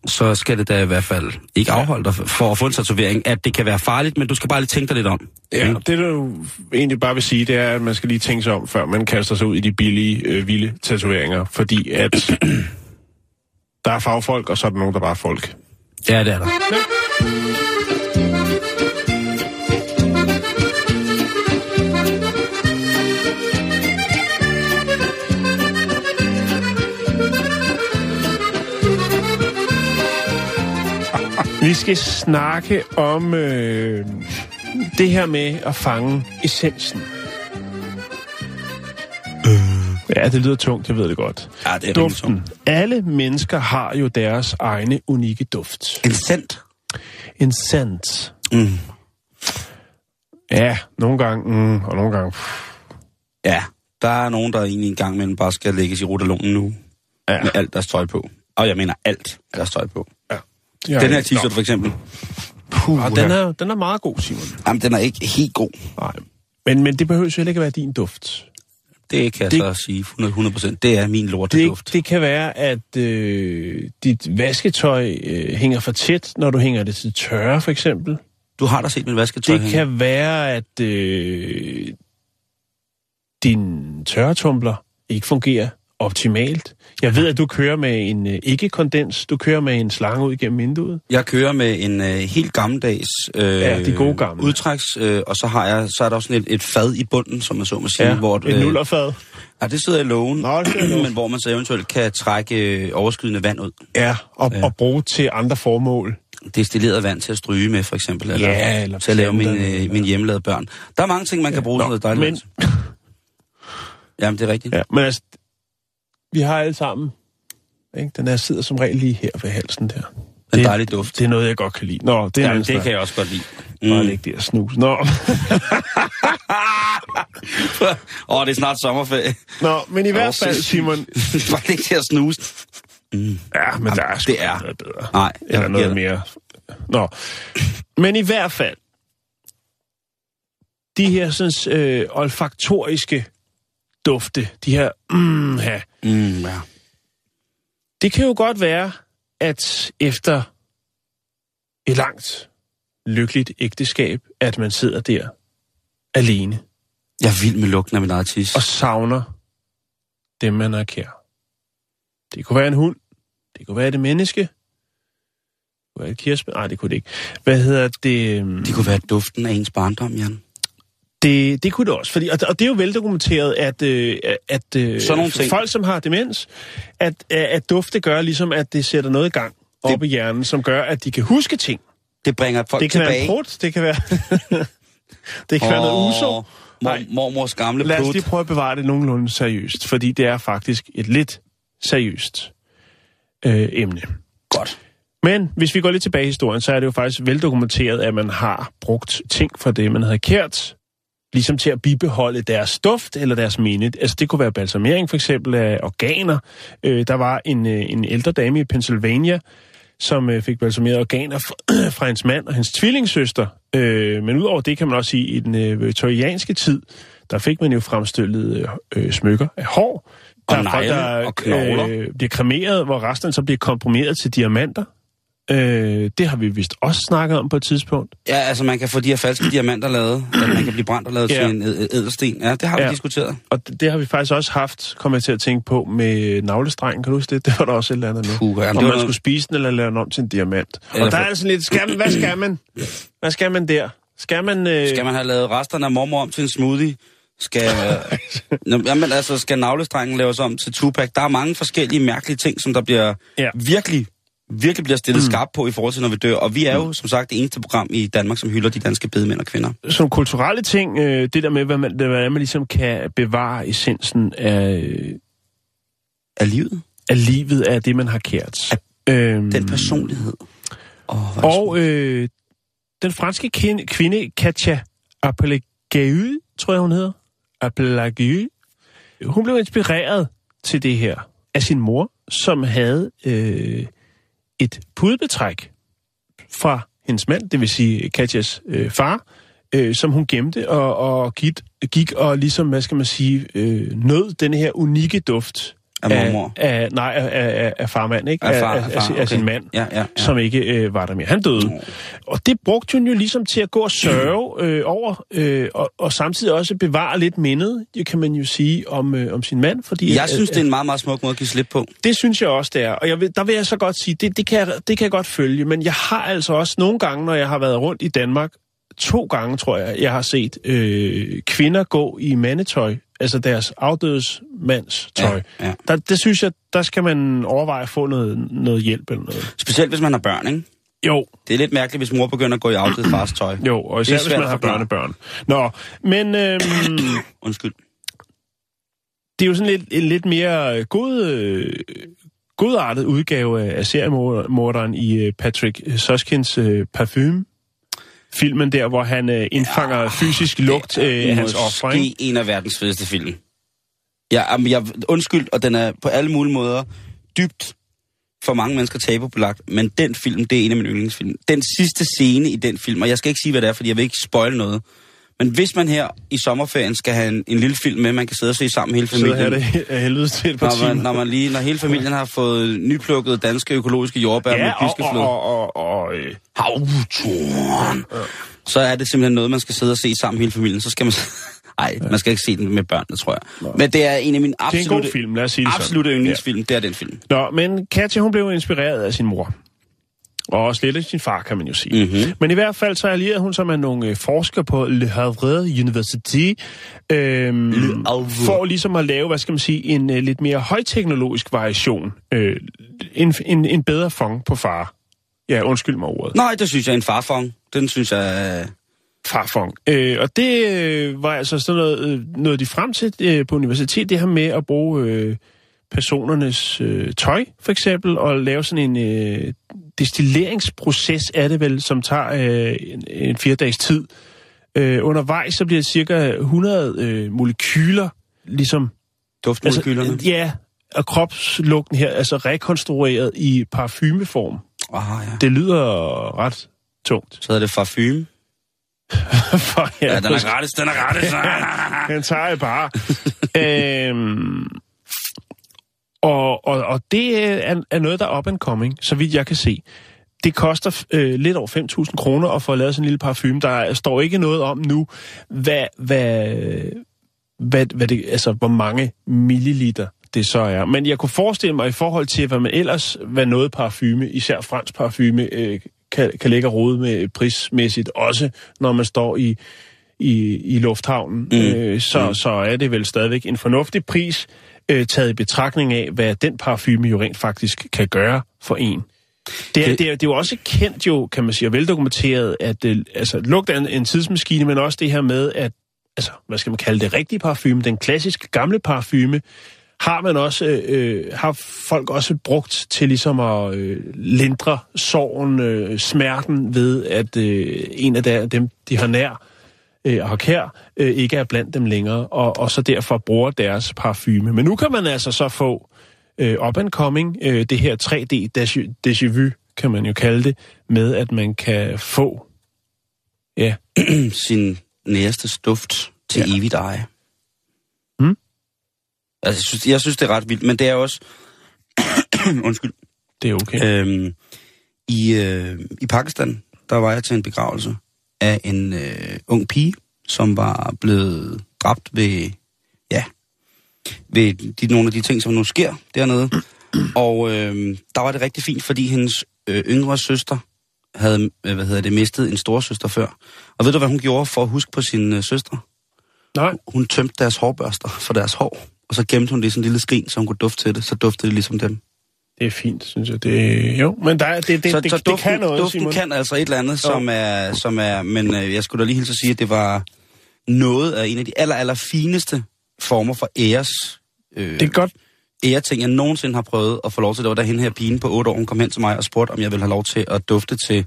så skal det da i hvert fald ikke afholde dig for at få en tatovering, at det kan være farligt, men du skal bare lige tænke dig lidt om. Ja, Ikke? det du egentlig bare vil sige, det er, at man skal lige tænke sig om, før man kaster sig ud i de billige, øh, vilde tatoveringer. Fordi at der er fagfolk, og så er der nogen, der bare er folk. Ja, det er der. Vi skal snakke om øh, det her med at fange essensen. Ja, det lyder tungt, jeg ved det godt. Ja, det er Duften. Alle mennesker har jo deres egne unikke duft. En cent. En scent. Mm. Ja, nogle gange, mm, og nogle gange... pff, Ja, der er nogen, der egentlig en gang imellem bare skal lægges i rotalonen nu. Ja. Med alt deres tøj på. Og jeg mener alt deres tøj på. Ja. Den her t-shirt for eksempel. Puh, ja, den, er, den er meget god, Simon. Jamen, den er ikke helt god. Nej. Men, men det behøver jo heller ikke at være din duft. Det kan jeg Det- så sige 100 procent. Det er min lorteduft. Det, det kan være, at øh, dit vasketøj øh, hænger for tæt, når du hænger det til tørre, for eksempel. Du har da set min vasketøj Det hænge. kan være, at øh, din tørretumbler ikke fungerer optimalt. Jeg ved, at du kører med en øh, ikke-kondens. Du kører med en slange ud gennem vinduet. Jeg kører med en øh, helt gammeldags øh, Ja, de gode gamle. udtræks, øh, og så har jeg så er der også sådan et, et fad i bunden, som man så må sige, hvor et nullerfad. ja, det sidder i lågen, Nå, men hvor man så eventuelt kan trække øh, overskydende vand ud. Ja, og, Ja. og bruge til andre formål. Destilleret vand til at stryge med, for eksempel, eller, Ja, eller til at lave min, planter, øh, min hjemmelavede børn. Der er mange ting, man kan bruge Nå, sådan noget dejligt. men-. Jamen, det er rigtigt. Ja, men altså, vi har alle sammen. Ikke? Den her sidder som regel lige her ved halsen der. En Det- dejlig duft. Det er noget, jeg godt kan lide. Nå, det er Jamen, en det snak. kan jeg også godt lide. Bare Mm. lægge det og snus. Nå. Åh, det er snart sommerferie. Nå, men i hvert fald. Simon... Bare læg det at snuse. Ja, men der er sgu det er- noget bedre. Nej, Eller noget mere. Nå. Men i hvert fald, de her sådan, øh, olfaktoriske dufte, de her mm, her, Mm, ja. det kan jo godt være, at efter et langt, lykkeligt ægteskab, at man sidder der alene Jeg er vild med lugten af min eget tis. og savner dem, man er kær. Det kunne være en hund. Det kunne være et menneske. Det kunne være et kirsebær. Nej, det kunne det ikke. Hvad hedder det? øhm, Det kunne være duften af ens barndom, Jan. Det, det kunne det også, fordi, og, og det er jo veldokumenteret, at, øh, at øh, Sådan nogle ting. folk, som har demens, at, at dufte gør ligesom, at det sætter noget i gang op i hjernen, som gør, at de kan huske ting. Det bringer folk Det kan tilbage. være en prut, det kan være, det kan være noget uso. Nej. mormors gamle Lad os prut. lige prøve at bevare det nogenlunde seriøst, fordi det er faktisk et lidt seriøst øh, emne. Godt. Men hvis vi går lidt tilbage i historien, så er det jo faktisk veldokumenteret, at man har brugt ting fra det, man havde kært, ligesom til at bibeholde deres duft eller deres minde. Altså det kunne være balsamering for eksempel af organer. Øh, der var en, øh, en ældre dame i Pennsylvania, som øh, fik balsameret organer fra, hendes mand og hendes tvillingssøster. Øh, men udover det kan man også sige, i den øh, viktorianske tid, der fik man jo fremstillet øh, øh, smykker af hår. Og Der er folk, der og øh, bliver kremeret, hvor resten så bliver komprimeret til diamanter. Øh, det har vi vist også snakket om på et tidspunkt. Ja, altså man kan få de her falske diamanter lavet, at man kan blive brændt og lavet Ja. til en ædelsten. Ja, det har vi Ja. diskuteret. Og det, det har vi faktisk også haft, kommer jeg til at tænke på, med navlestrengen. Kan du huske det? Det var der også et eller andet med. Puh, ja, Om man var skulle spise den eller lave den om til en diamant. Eller og der for- er altså lidt, skal hvad skal man? Hvad skal man der? Skal man... Øh, Skal man have lavet resterne af mormor om til en smoothie? Skal, Nå, jamen, altså, skal navlestrengen laves om til Tupac? Der er mange forskellige mærkelige ting, som der bliver Ja. virkelig, virkelig bliver stillet mm. skarpt på i forhold til, når vi dør. Og vi er jo, som sagt, det eneste program i Danmark, som hylder de danske bedemænd og kvinder. som kulturelle ting, øh, det der med, hvad man, hvad man ligesom kan bevare essensen af, Af livet. af livet, af det, man har kært. Øhm, Den personlighed. Oh, Og øh, den franske kvinde, kvinde Katja Apelageu, tror jeg hun hedder, Apelageu, hun blev inspireret til det her af sin mor, som havde øh, et pudebetræk fra hendes mand, det vil sige Katjas øh, far, øh, som hun gemte og, og gik, gik og ligesom, hvad skal man sige, øh, nød den her unikke duft. Af mormor? af, nej, af, af, af farmand, ikke? Af far- af, af af, far, af, okay. af sin mand Ja, ja, ja. som ikke øh, var der mere. Han døde. Og det brugte hun jo ligesom til at gå og sørge øh, over, øh, og, og samtidig også bevare lidt mindet, det kan man jo sige, om, øh, om sin mand. Fordi, Jeg synes, øh, det er en meget, meget smuk måde at give slip på. det synes jeg også, det er. Og jeg vil, der vil jeg så godt sige, det, det, kan jeg, det kan jeg godt følge. Men jeg har altså også nogle gange, når jeg har været rundt i Danmark, to gange tror jeg, jeg har set øh, kvinder gå i mandetøj, altså deres afdødes mands tøj. Ja, ja. Der, det synes jeg, der skal man overveje at få noget, noget hjælp eller noget. Specielt hvis man har børn, ikke? Jo, Det er lidt mærkeligt, hvis mor begynder at gå i afdød fars tøj. Jo, og især hvis man har børnebørn. Nå, men øhm, Undskyld. det er jo sådan lidt, en lidt mere god, øh, godartet udgave af, seriemorderen i øh, Patrick Suskins øh, Parfume. Filmen der, hvor han øh, indfanger ja, fysisk lugt øh, hans offer. Måske ikke? en af verdens fedeste film. Ja, jamen, jeg, undskyld, og den er på alle mulige måder dybt for mange mennesker tabubelagt, men den film, det er en af mine yndlingsfilm. Den sidste scene i den film, og jeg skal ikke sige, hvad det er, fordi jeg vil ikke spoil noget, men hvis man her i sommerferien skal have en, en lille film med, man kan sidde og se sammen hele Så familien, det af helvede til et par når man, timer. når, man lige, når hele familien har fået nyplukkede danske økologiske jordbær med Ja, og, piskefløde, og, og, og, og øh, havtorn, så er det simpelthen noget, man skal sidde og se sammen hele familien. Så skal man... Nej, man skal ikke se den med børnene, tror jeg. Men det er en af mine det er en absolutte, god film, lad os sige det absolutte yndlingsfilm. Det er den film. Nå, men Katja, hun blev inspireret af sin mor. Og også lidt af sin far, kan man jo sige. Mhm. Mm-hmm. Men i hvert fald så allierede hun sig med nogle øh, forskere på Le Havre University, øhm, Havre. for ligesom at lave, hvad skal man sige, en øh, lidt mere højteknologisk variation. Øh, en, en, en bedre fong på far. Ja, undskyld mig ordet. Nej, det synes jeg er en farfong. Den synes jeg... er- Farfong. Øh, og det øh, var altså sådan noget, øh, noget de frem til øh, på universitetet, det her med at bruge øh, personernes øh, tøj, for eksempel, og lave sådan en øh, destilleringsproces af det vel, som tager øh, en, en fire dages tid. Øh, undervejs så bliver cirka 100 øh, molekyler, ligesom... Duftmolekylerne. Altså, ja, og kropslugten her, altså rekonstrueret i parfumeform. Ah, ja. Det lyder ret tungt. Så er det parfume. For, Ja, den er gratis, den er gratis. Den tager jeg bare. øhm, og, og, og det er, er noget, der er up and coming, så vidt jeg kan se. Det koster øh, lidt over 5.000 kroner at få lavet sådan en lille parfume. Der står ikke noget om nu, hvad, hvad, hvad, hvad det, altså, hvor mange milliliter det så er. Men jeg kunne forestille mig i forhold til, hvad man ellers, hvad noget parfume, især fransk parfume, øh, kan, kan lægge råd med prismæssigt, også når man står i, i, i lufthavnen, mm. Øh, så, mm. så er det vel stadigvæk en fornuftig pris, øh, taget i betragtning af, hvad den parfume jo rent faktisk kan gøre for en. Det er, det, er, det er jo også kendt jo, kan man sige, og veldokumenteret, at øh, altså, lugt er en, en tidsmaskine, men også det her med, at altså, hvad skal man kalde det, rigtige parfume, den klassiske gamle parfume, har man også, øh, har folk også brugt til ligesom at øh, lindre sorgen, øh, smerten ved, at øh, en af dem, de har nær øh, og kær, øh, ikke er blandt dem længere, og, og så derfor bruger deres parfume. Men nu kan man altså så få øh, up and coming, øh, det her 3D déjà- vu, kan man jo kalde det, med at man kan få, ja, Sin næreste duft til ja. evigt eje. Hmm? Altså, jeg synes, jeg synes, det er ret vildt, men det er også... Undskyld. det er okay. Øhm, i, øh, I Pakistan, der var jeg til en begravelse af en øh, ung pige, som var blevet dræbt ved, ja, ved de, nogle af de ting, som nu sker dernede. Og øh, der var det rigtig fint, fordi hendes øh, yngre søster havde, øh, hvad hedder det, mistet en storsøster før. Og ved du, hvad hun gjorde for at huske på sine øh, søstre? Nej, Hun tømte deres hårbørster for deres hår, og så gemte hun det i sådan en lille skrin, så hun kunne dufte til det. Så duftede det ligesom dem. Det er fint, synes jeg. Det, jo, men der, er- det, det, så, det, så det, duften, kan noget, duften Simon. kan altså et eller andet, som er, som er... Men øh, jeg skulle da lige hilse at sige, at det var noget af en af de aller, aller fineste former for æres... Øh, Det er godt. æreting, jeg nogensinde har prøvet at få lov til. Det var da hende her pigen på 8 år, hun kom hen til mig og spurgte, om jeg ville have lov til at dufte til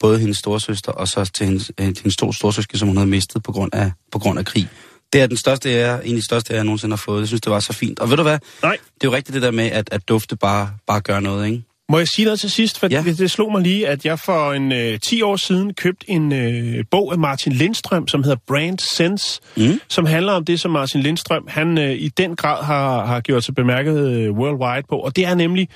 både hendes storsøster og så til hendes, hendes to storsøske, som hun havde mistet på grund af, på grund af krig. Det er den største ære, en af de største ære, jeg nogensinde har fået. Jeg synes, det var så fint. Og ved du hvad? Nej. Det er jo rigtigt det der med, at, at dufte bare, bare gør noget, ikke? Må jeg sige noget til sidst? For Ja. det slog mig lige, at jeg for en øh, 10 år siden købte en øh, bog af Martin Lindstrøm, som hedder Brand Sense, Mm. som handler om det, som Martin Lindstrøm han øh, i den grad har, har gjort sig bemærket øh, worldwide på. Og det er nemlig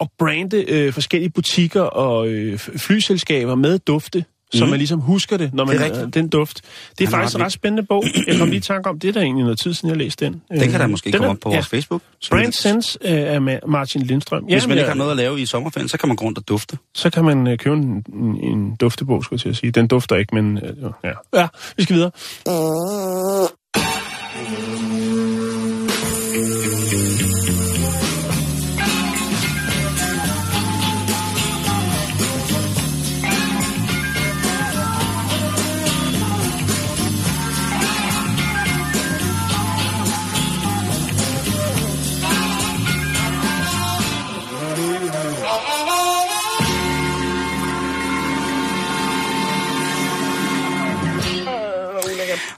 at brande øh, forskellige butikker og øh, flyselskaber med dufte, så Mm. man ligesom husker det, når man Det er den duft. Det er Han faktisk en ret spændende bog. Jeg kom lige i tanke om, det er der egentlig noget tid siden, jeg læste den. Den kan da måske den komme er- op på vores Facebook. Brand man- Sense øh, af Ma- Martin Lindstrøm. Hvis man men, ikke har øh, noget at lave i sommerferien, så kan man gå rundt og dufte. så kan man øh, købe en, en, en duftebog, skulle jeg til at sige. Den dufter ikke, men øh, ja. ja, vi skal videre.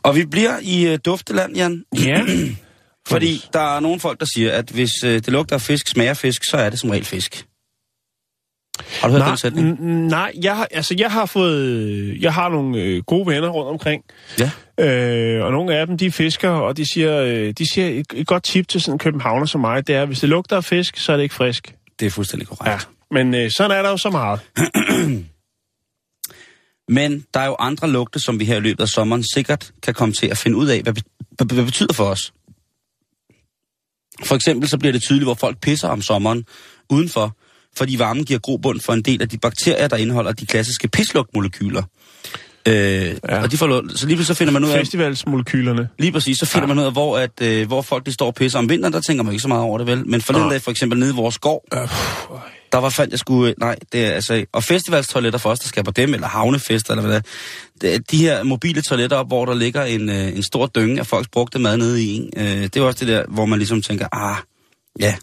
Og vi bliver i uh, dufteland, Jan. Ja. Fordi der er nogle folk, der siger, at hvis uh, det lugter af fisk, smager fisk, så er det som regel fisk. Har du hørt nej, den sætning? nej, jeg har, altså, jeg har fået, jeg har nogle øh, gode venner rundt omkring, Ja. øh, og nogle af dem, de er fiskere, og de siger, øh, de siger et, et godt tip til sådan en københavner som mig, det er, hvis det lugter af fisk, så er det ikke frisk. Det er fuldstændig korrekt. Ja. Men øh, sådan er der jo så meget. Men der er jo andre lugte, som vi her i løbet af sommeren sikkert kan komme til at finde ud af, hvad, hvad, hvad betyder for os. For eksempel så bliver det tydeligt, hvor folk pisser om sommeren udenfor, fordi varmen giver grobund for en del af de bakterier, der indeholder de klassiske pislugtmolekyler. Øh, ja. Og de får så lige pludselig så finder man ud af, Festivalsmolekylerne. lige præcis, så finder Ja. man ud af, hvor, at, øh, hvor folk de står og pisser om vinteren, der tænker man ikke så meget over det, vel? Men forleden Nej. dag for eksempel nede i vores skov, der var fandt jeg skulle, nej, det er altså, og festivalstoiletter for os, der skal på dem, eller havnefester, eller hvad det er. De her mobile toiletter op, hvor der ligger en, øh, en stor dynge af folks brugte mad nede i en. Øh, det er også det der, hvor man ligesom tænker, ah, ja,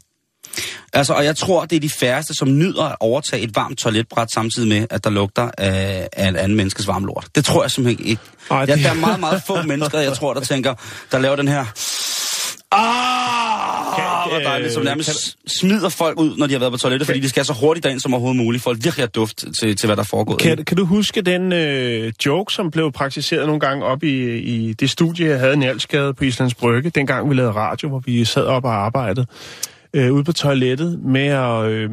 Altså, og jeg tror, det er de færreste, som nyder at overtage et varmt toiletbræt, samtidig med, at der lugter af, af en anden menneskes varme lort. Det tror jeg simpelthen ikke. Ej, det- det... Der er meget, meget få mennesker, jeg tror, der tænker, der laver den her... Ah, hvor dejligt, som øh, nærmest smider folk ud, når de har været på toilettet, fordi de skal så hurtigt derind som overhovedet muligt, for at virkelig have duft til, til hvad der er foregået. Kan, kan du huske den øh, joke, som blev praktiseret nogle gange op i, i det studie, jeg havde i Njalsgade på Islands Brygge, dengang vi lavede radio, hvor vi sad op og arbejdede, øh, ude på toilettet med at... Øh,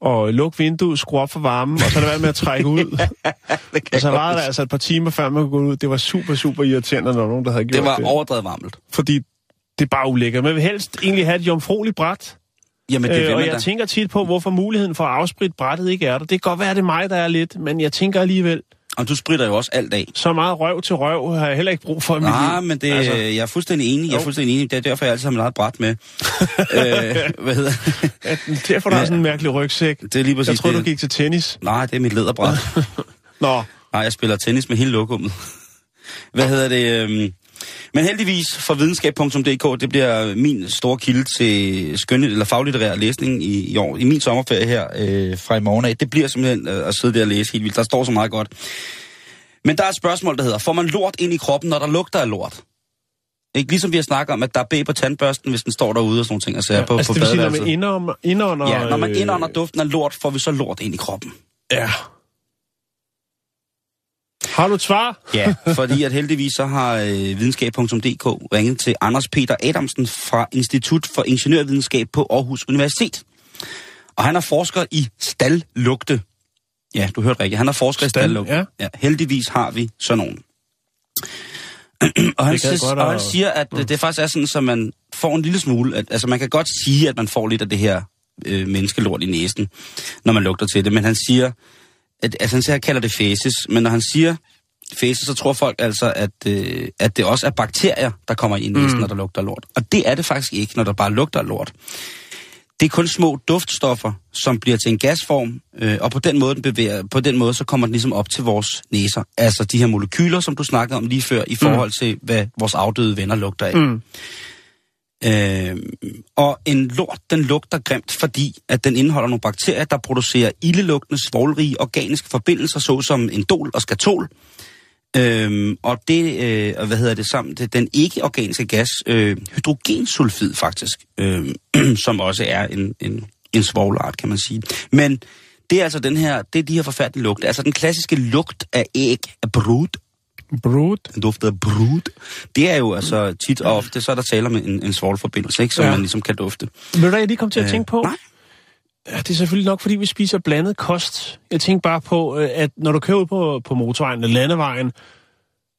og lukke vinduet, skrue op for varmen, og så lade være med at trække ud. det kan og så var der altså et par timer, før man kunne gå ud. Det var super, super irriterende, når nogen, der havde gjort Det var det. overdrevet varmt. Fordi det er bare ulækkert. Man vil helst egentlig have et jomfrueligt bræt. Jamen, det Øh, og jeg da. tænker tit på, hvorfor muligheden for at afspritte brættet ikke er der. Det kan godt være, at det er mig, der er lidt, men jeg tænker alligevel, Og du spritter jo også alt af. så meget røv til røv har jeg heller ikke brug for i mit Nej, liv. men det, altså, jeg er fuldstændig enig. Jeg er fuldstændig enig. Det er derfor, jeg altid har mit eget bræt med. øh, hvad hedder At, derfor der er sådan en mærkelig rygsæk. Det er lige præcis Jeg tror, det. du gik til tennis. Nej, det er mit læderbræt. Nå, Nej, jeg spiller tennis med hele lokummet. Hvad hedder det? øhm, Men heldigvis for videnskab.dk, det bliver min store kilde til skønne eller faglitterær læsning i, i år. I min sommerferie her øh, fra i morgen af. Det bliver simpelthen øh, at sidde der og læse helt vildt. Der står så meget godt. Men der er et spørgsmål, der hedder, får man lort ind i kroppen, når der lugter af lort? Ikke ligesom vi har snakket om, at der er bag på tandbørsten, hvis den står derude og sådan ting. Altså, ja, på, altså på det vil sige, når man indånder... indånder Ja, når man øh, indånder duften af lort, får vi så lort ind i kroppen. Ja. Har du et svar? Ja, fordi at heldigvis så har øh, videnskab.dk ringet til Anders Peter Adamsen fra Institut for Ingeniørvidenskab på Aarhus Universitet. Og han er forsker i stallugte. Ja, du hørte rigtigt. Han er forsker Stald- i stallugte. ja. ja. Heldigvis har vi sådan nogen. og han, siger, godt og han at- siger, at mm. det faktisk er sådan, så man får en lille smule... At, altså man kan godt sige, at man får lidt af det her øh, menneskelort i næsen, når man lugter til det. Men han siger, at, altså han siger, kalder det fæses, men når han siger fæses, så tror folk altså, at, øh, at det også er bakterier, der kommer i næsen, mm. når der lugter lort. Og det er det faktisk ikke, når der bare lugter lort. Det er kun små duftstoffer, som bliver til en gasform, øh, og på den, måde, den bevæger, på den måde, så kommer den ligesom op til vores næser. Altså de her molekyler, som du snakkede om lige før, i forhold til, hvad vores afdøde venner lugter af. Mm. Øh, og en lort, den lugter grimt, fordi at den indeholder nogle bakterier, der producerer ildelugtende, svovlrige organiske forbindelser, såsom endol og skatol. Øh, og det, øh, hvad hedder det sammen, det, den ikke-organiske gas, øh, hydrogensulfid faktisk, øh, som også er en, en, en svovlart, kan man sige. Men det er altså den her, det er de her forfærdelige lugte. Altså den klassiske lugt af æg, af brud, Brud. den duft af brud, det er jo altså tit og ofte, så er der tale om en, en svovlforbindelse, ikke, som Ja. man ligesom kan dufte. Ved du jeg lige kom til at Øh, tænke på? nej. Ja, det er selvfølgelig nok, fordi vi spiser blandet kost. Jeg tænker bare på, øh, at når du kører ud på, på motorvejen eller landevejen,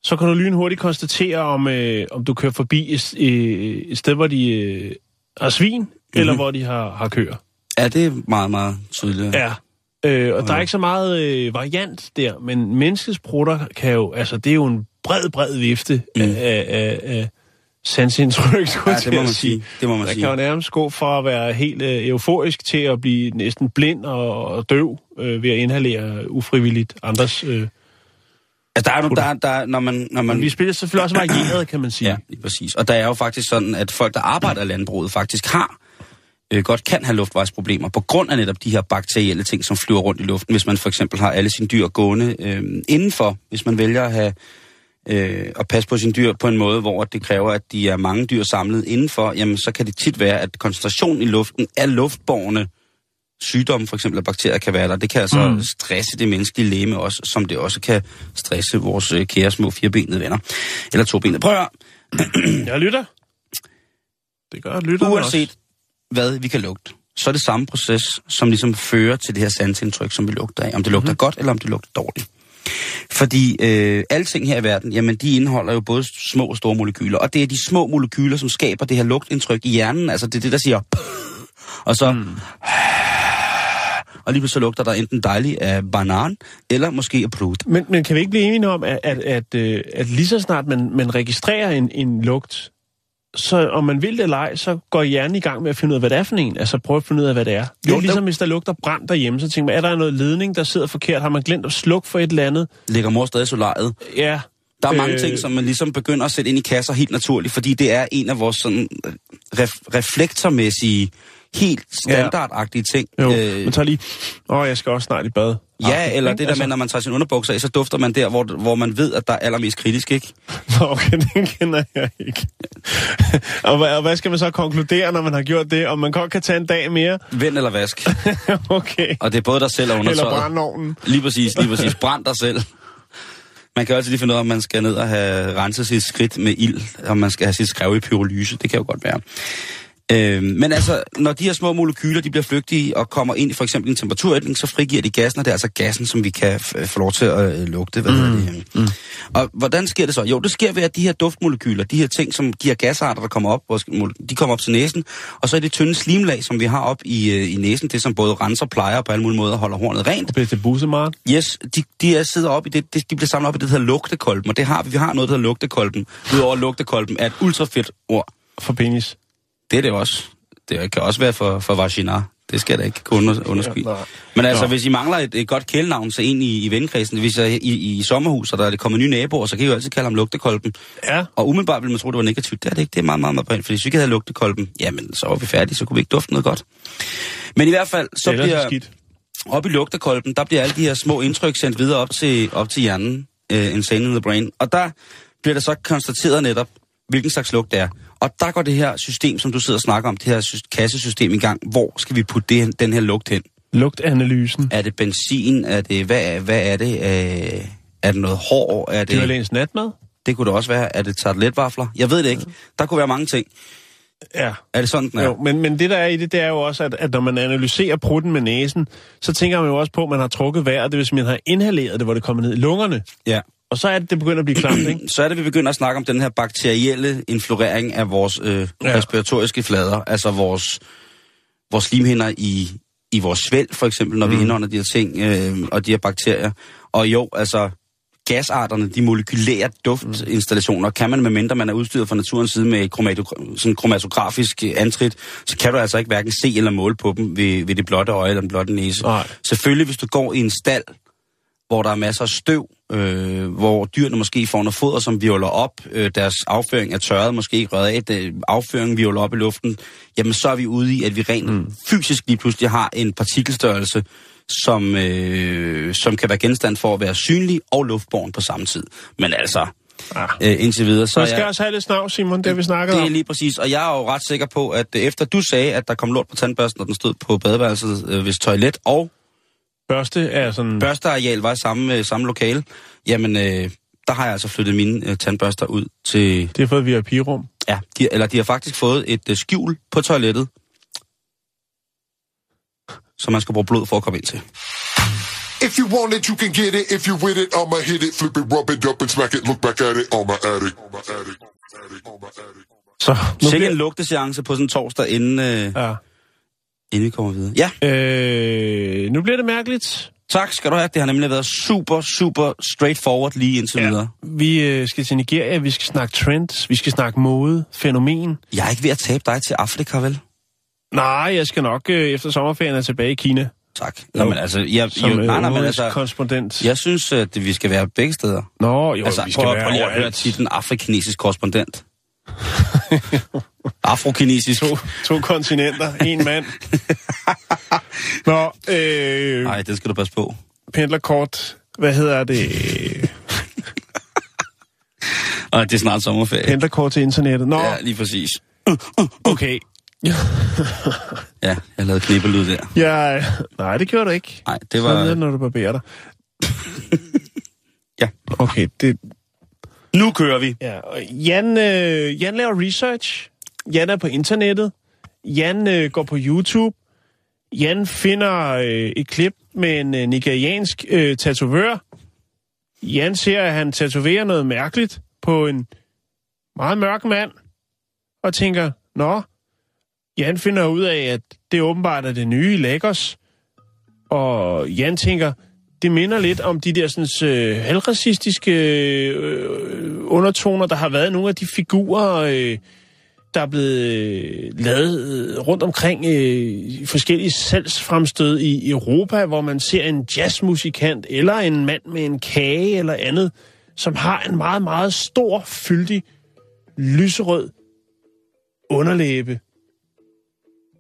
så kan du lynhurtigt konstatere, om, øh, om du kører forbi et, øh, et sted, hvor de øh, har svin, mm-hmm. eller hvor de har, har køer. Ja, det er meget, meget tydeligt. Ja. Øh, og der er ikke så meget øh, variant der, men menneskets prutter kan jo, altså det er jo en bred, bred vifte mm. af, af, af sansindtryk, skulle Ja, det må man sige. sige. Det må man Der sige. kan jo nærmest gå fra at være helt øh, euforisk til at blive næsten blind og, og døv øh, ved at inhalere ufrivilligt andres... Øh. Altså, der er, jo- der, er- der, er- når man, når man vi spiller selvfølgelig også varieret, kan man sige. Ja, lige præcis. Og der er jo faktisk sådan, at folk, der arbejder i landbruget, faktisk har øh, godt kan have luftvejsproblemer på grund af netop de her bakterielle ting, som flyver rundt i luften, hvis man for eksempel har alle sine dyr gående øh, indenfor, hvis man vælger at have øh, at passe på sine dyr på en måde, hvor det kræver, at de er mange dyr samlet indenfor, jamen så kan det tit være, at koncentrationen i luften af luftborne sygdomme, for eksempel af bakterier, kan være der. Det kan altså mm. stresse det menneskelige læme også, som det også kan stresse vores øh, kære små firbenede venner. Eller tobenede. Prøv at. Jeg lytter. Det gør lytterne Uanset hvad vi kan lugte, så er det samme proces, som ligesom fører til det her sansindtryk, som vi lugter af. Om det lugter mm-hmm. godt, eller om det lugter dårligt. Fordi øh, alle ting her i verden, jamen de indeholder jo både små og store molekyler. Og det er de små molekyler, som skaber det her lugtindtryk i hjernen. Altså det er det, der siger... Og så... Mm. Og lige pludselig lugter der enten dejligt af banan, eller måske af brud. Men, men kan vi ikke blive enige om, at, at, at, øh, at lige så snart man, man registrerer en, en lugt, så om man vil det eller ej, så går hjernen i gang med at finde ud af, hvad det er for en. Altså prøve at finde ud af, hvad det er. Det er Jo, ligesom, hvis der lugter brand derhjemme, så tænker man, er der noget ledning, der sidder forkert? Har man glemt at slukke for et eller andet? Ligger mor stadig solariet? Ja. Der er mange Øh, ting, som man ligesom begynder at sætte ind i kasser helt naturligt, fordi det er en af vores sådan øh, ref- reflektormæssige helt standardagtige ting. Jo, øh, man tager lige, åh, jeg skal også snart i bad. Ja, Aften, eller det der med, når man tager sin underbukser af, så dufter man der, hvor, hvor man ved, at der er allermest kritisk, ikke? Okay, den kender jeg ikke. og, hvad, og hvad skal man så konkludere, når man har gjort det? Om man godt kan tage en dag mere? Vend eller vask. okay. Og det er både dig selv og Eller undertøjet. brandovnen. Lige præcis, lige præcis. Brænd dig selv. Man kan jo altid lige finde ud af, om man skal ned og have renset sit skridt med ild, om man skal have sit skrev i pyrolyse. Det kan jo godt være. Øh, men altså, når de her små molekyler, de bliver flygtige og kommer ind i for eksempel en temperaturændring, så frigiver de gassen, og det er altså gassen, som vi kan f- få lov til at øh, lugte. Hvad mm. det? Mm. Og hvordan sker det så? Jo, det sker ved, at de her duftmolekyler, de her ting, som giver gasarter, der kommer op, de kommer op til næsen, og så er det tynde slimlag, som vi har op i, øh, i næsen, det som både renser, plejer og på alle mulige måder holder hornet rent. Bliver det bussemart? Yes, de, de er sidder op i det, de, de bliver samlet op i det, der hedder lugtekolben, og det har vi. Vi har noget, der hedder lugtekolben. Udover lugtekolben er et ultrafedt ord. For penis. Det er det også. Det kan også være for, for vagina. Det skal der ikke kunne under, underskyde. Ja. Men altså, Nå. hvis I mangler et, et godt kælenavn, så ind i, i vennekredsen, hvis jeg i, i sommerhus, og der er kommet nye naboer, så kan I jo altid kalde ham lugtekolben. Ja. Og umiddelbart vil man tro, det var negativt. Det er det ikke. Det er meget, meget, meget pænt. Fordi hvis vi ikke havde lugtekolben, jamen, så var vi færdige, så kunne vi ikke dufte noget godt. Men i hvert fald, så det er ellers bliver... skidt. Op i lugtekolben, der bliver alle de her små indtryk sendt videre op til, op til hjernen, uh, insane in the brain. Og der bliver der så konstateret netop, hvilken slags lugt det er. Og der går det her system, som du sidder og snakker om, det her sy- kassesystem i gang. Hvor skal vi putte det, den her lugt hen? Lugtanalysen. Er det benzin? Er det, hvad, er- hvad er det? Uh, er det noget hår? Er Det er det, vel ens natmad? det kunne det også være. Er det tarteletvafler? Jeg ved det ikke. Der kunne være mange ting. Ja. Er det sådan, den er? Jo, men, men det der er i det, det er jo også, at, at når man analyserer prutten med næsen, så tænker man jo også på, at man har trukket vejret, det vil sige, man har inhaleret det, hvor det kommer ned i lungerne. Ja. Og så er det, det begynder at blive klamt, ikke? så er det, vi begynder at snakke om den her bakterielle influering af vores øh, Ja. respiratoriske flader, altså vores, vores slimhinder i, i vores svælg, for eksempel, når mm. vi indånder de her ting, øh, og de her bakterier. Og jo, altså, gasarterne, de molekylære duftinstallationer, kan man, medmindre man er udstyret fra naturens side med kromato- sådan kromatografisk antrit, så kan du altså ikke hverken se eller måle på dem ved, ved det blotte øje eller den blotte næse. Nej. Selvfølgelig, hvis du går i en stald, hvor der er masser af støv, øh, hvor dyrene måske får noget foder, som virvler op, øh, deres afføring er tørret, måske ikke røget af, det, afføringen virvler op i luften, jamen så er vi ude i, at vi rent mm. fysisk lige pludselig har en partikelstørrelse, som, øh, som kan være genstand for at være synlig og luftborn på samme tid. Men altså, Ah. øh, indtil videre, så Man skal jeg, også have lidt snav, Simon, det har vi snakket det er om. lige præcis, og jeg er jo ret sikker på, at efter du sagde, at der kom lort på tandbørsten, når den stod på badeværelset, øh, hvis toilet og Børste er sådan... børsteareal var i samme, øh, samme lokale, jamen, øh, der har jeg altså flyttet mine øh, tandbørster ud til... Det har fået VIP-rum. Ja, de, eller de har faktisk fået et øh, skjul på toilettet, som man skal bruge blod for at komme ind til. If you want it, you can get it. If you with it, I'ma hit it, flip it, rub it up and smack it. Look back at it on my attic. Så nu bliver... en lugteseance på sådan en torsdag, inden, øh, Ja. Inden vi kommer videre. Ja, Øh, nu bliver det mærkeligt. tak skal du have. Det har nemlig været super, super straightforward lige indtil ja. videre. Vi øh, skal til Nigeria, vi skal snakke trends, vi skal snakke mode, fænomen. Jeg er ikke ved at tabe dig til Afrika, vel? Nej, jeg skal nok øh, efter sommerferien er tilbage i Kina. Tak. Nå, men altså, jeg, Som jo, øh, nej, nej, men altså, korrespondent. jeg synes, at vi skal være begge steder. Nå, jo, altså, vi skal prøv, være prøv lige at høre overalt. titlen afrikanesisk korrespondent. Afrokinesisk. To, to kontinenter, en mand. Nå, øh, Nej, det skal du passe på. pendlerkort, hvad hedder det? Og det er snart sommerferie. Pendlerkort til internettet. Nå, Ja, lige præcis. okay. Ja, jeg lavede knibbelyd der. Ja, nej, det gjorde du ikke. Nej, det Sådan var... er det, når du barberer dig. Ja. Okay, det... Nu kører vi. Ja, og Jan, øh, Jan laver research. Jan er på internettet. Jan øh, går på YouTube. Jan finder øh, et klip med en øh, nigeriansk øh, tatovør. Jan ser, at han tatoverer noget mærkeligt på en meget mørk mand. Og tænker, nå, Jan finder ud af, at det åbenbart er det nye i Lagos. Og Jan tænker, det minder lidt om de der sådan, øh, halvracistiske øh, undertoner, der har været nogle af de figurer, øh, der er blevet øh, lavet øh, rundt omkring øh, i forskellige salgsfremstød i Europa, hvor man ser en jazzmusikant eller en mand med en kage eller andet, som har en meget, meget stor, fyldig, lyserød underlæbe.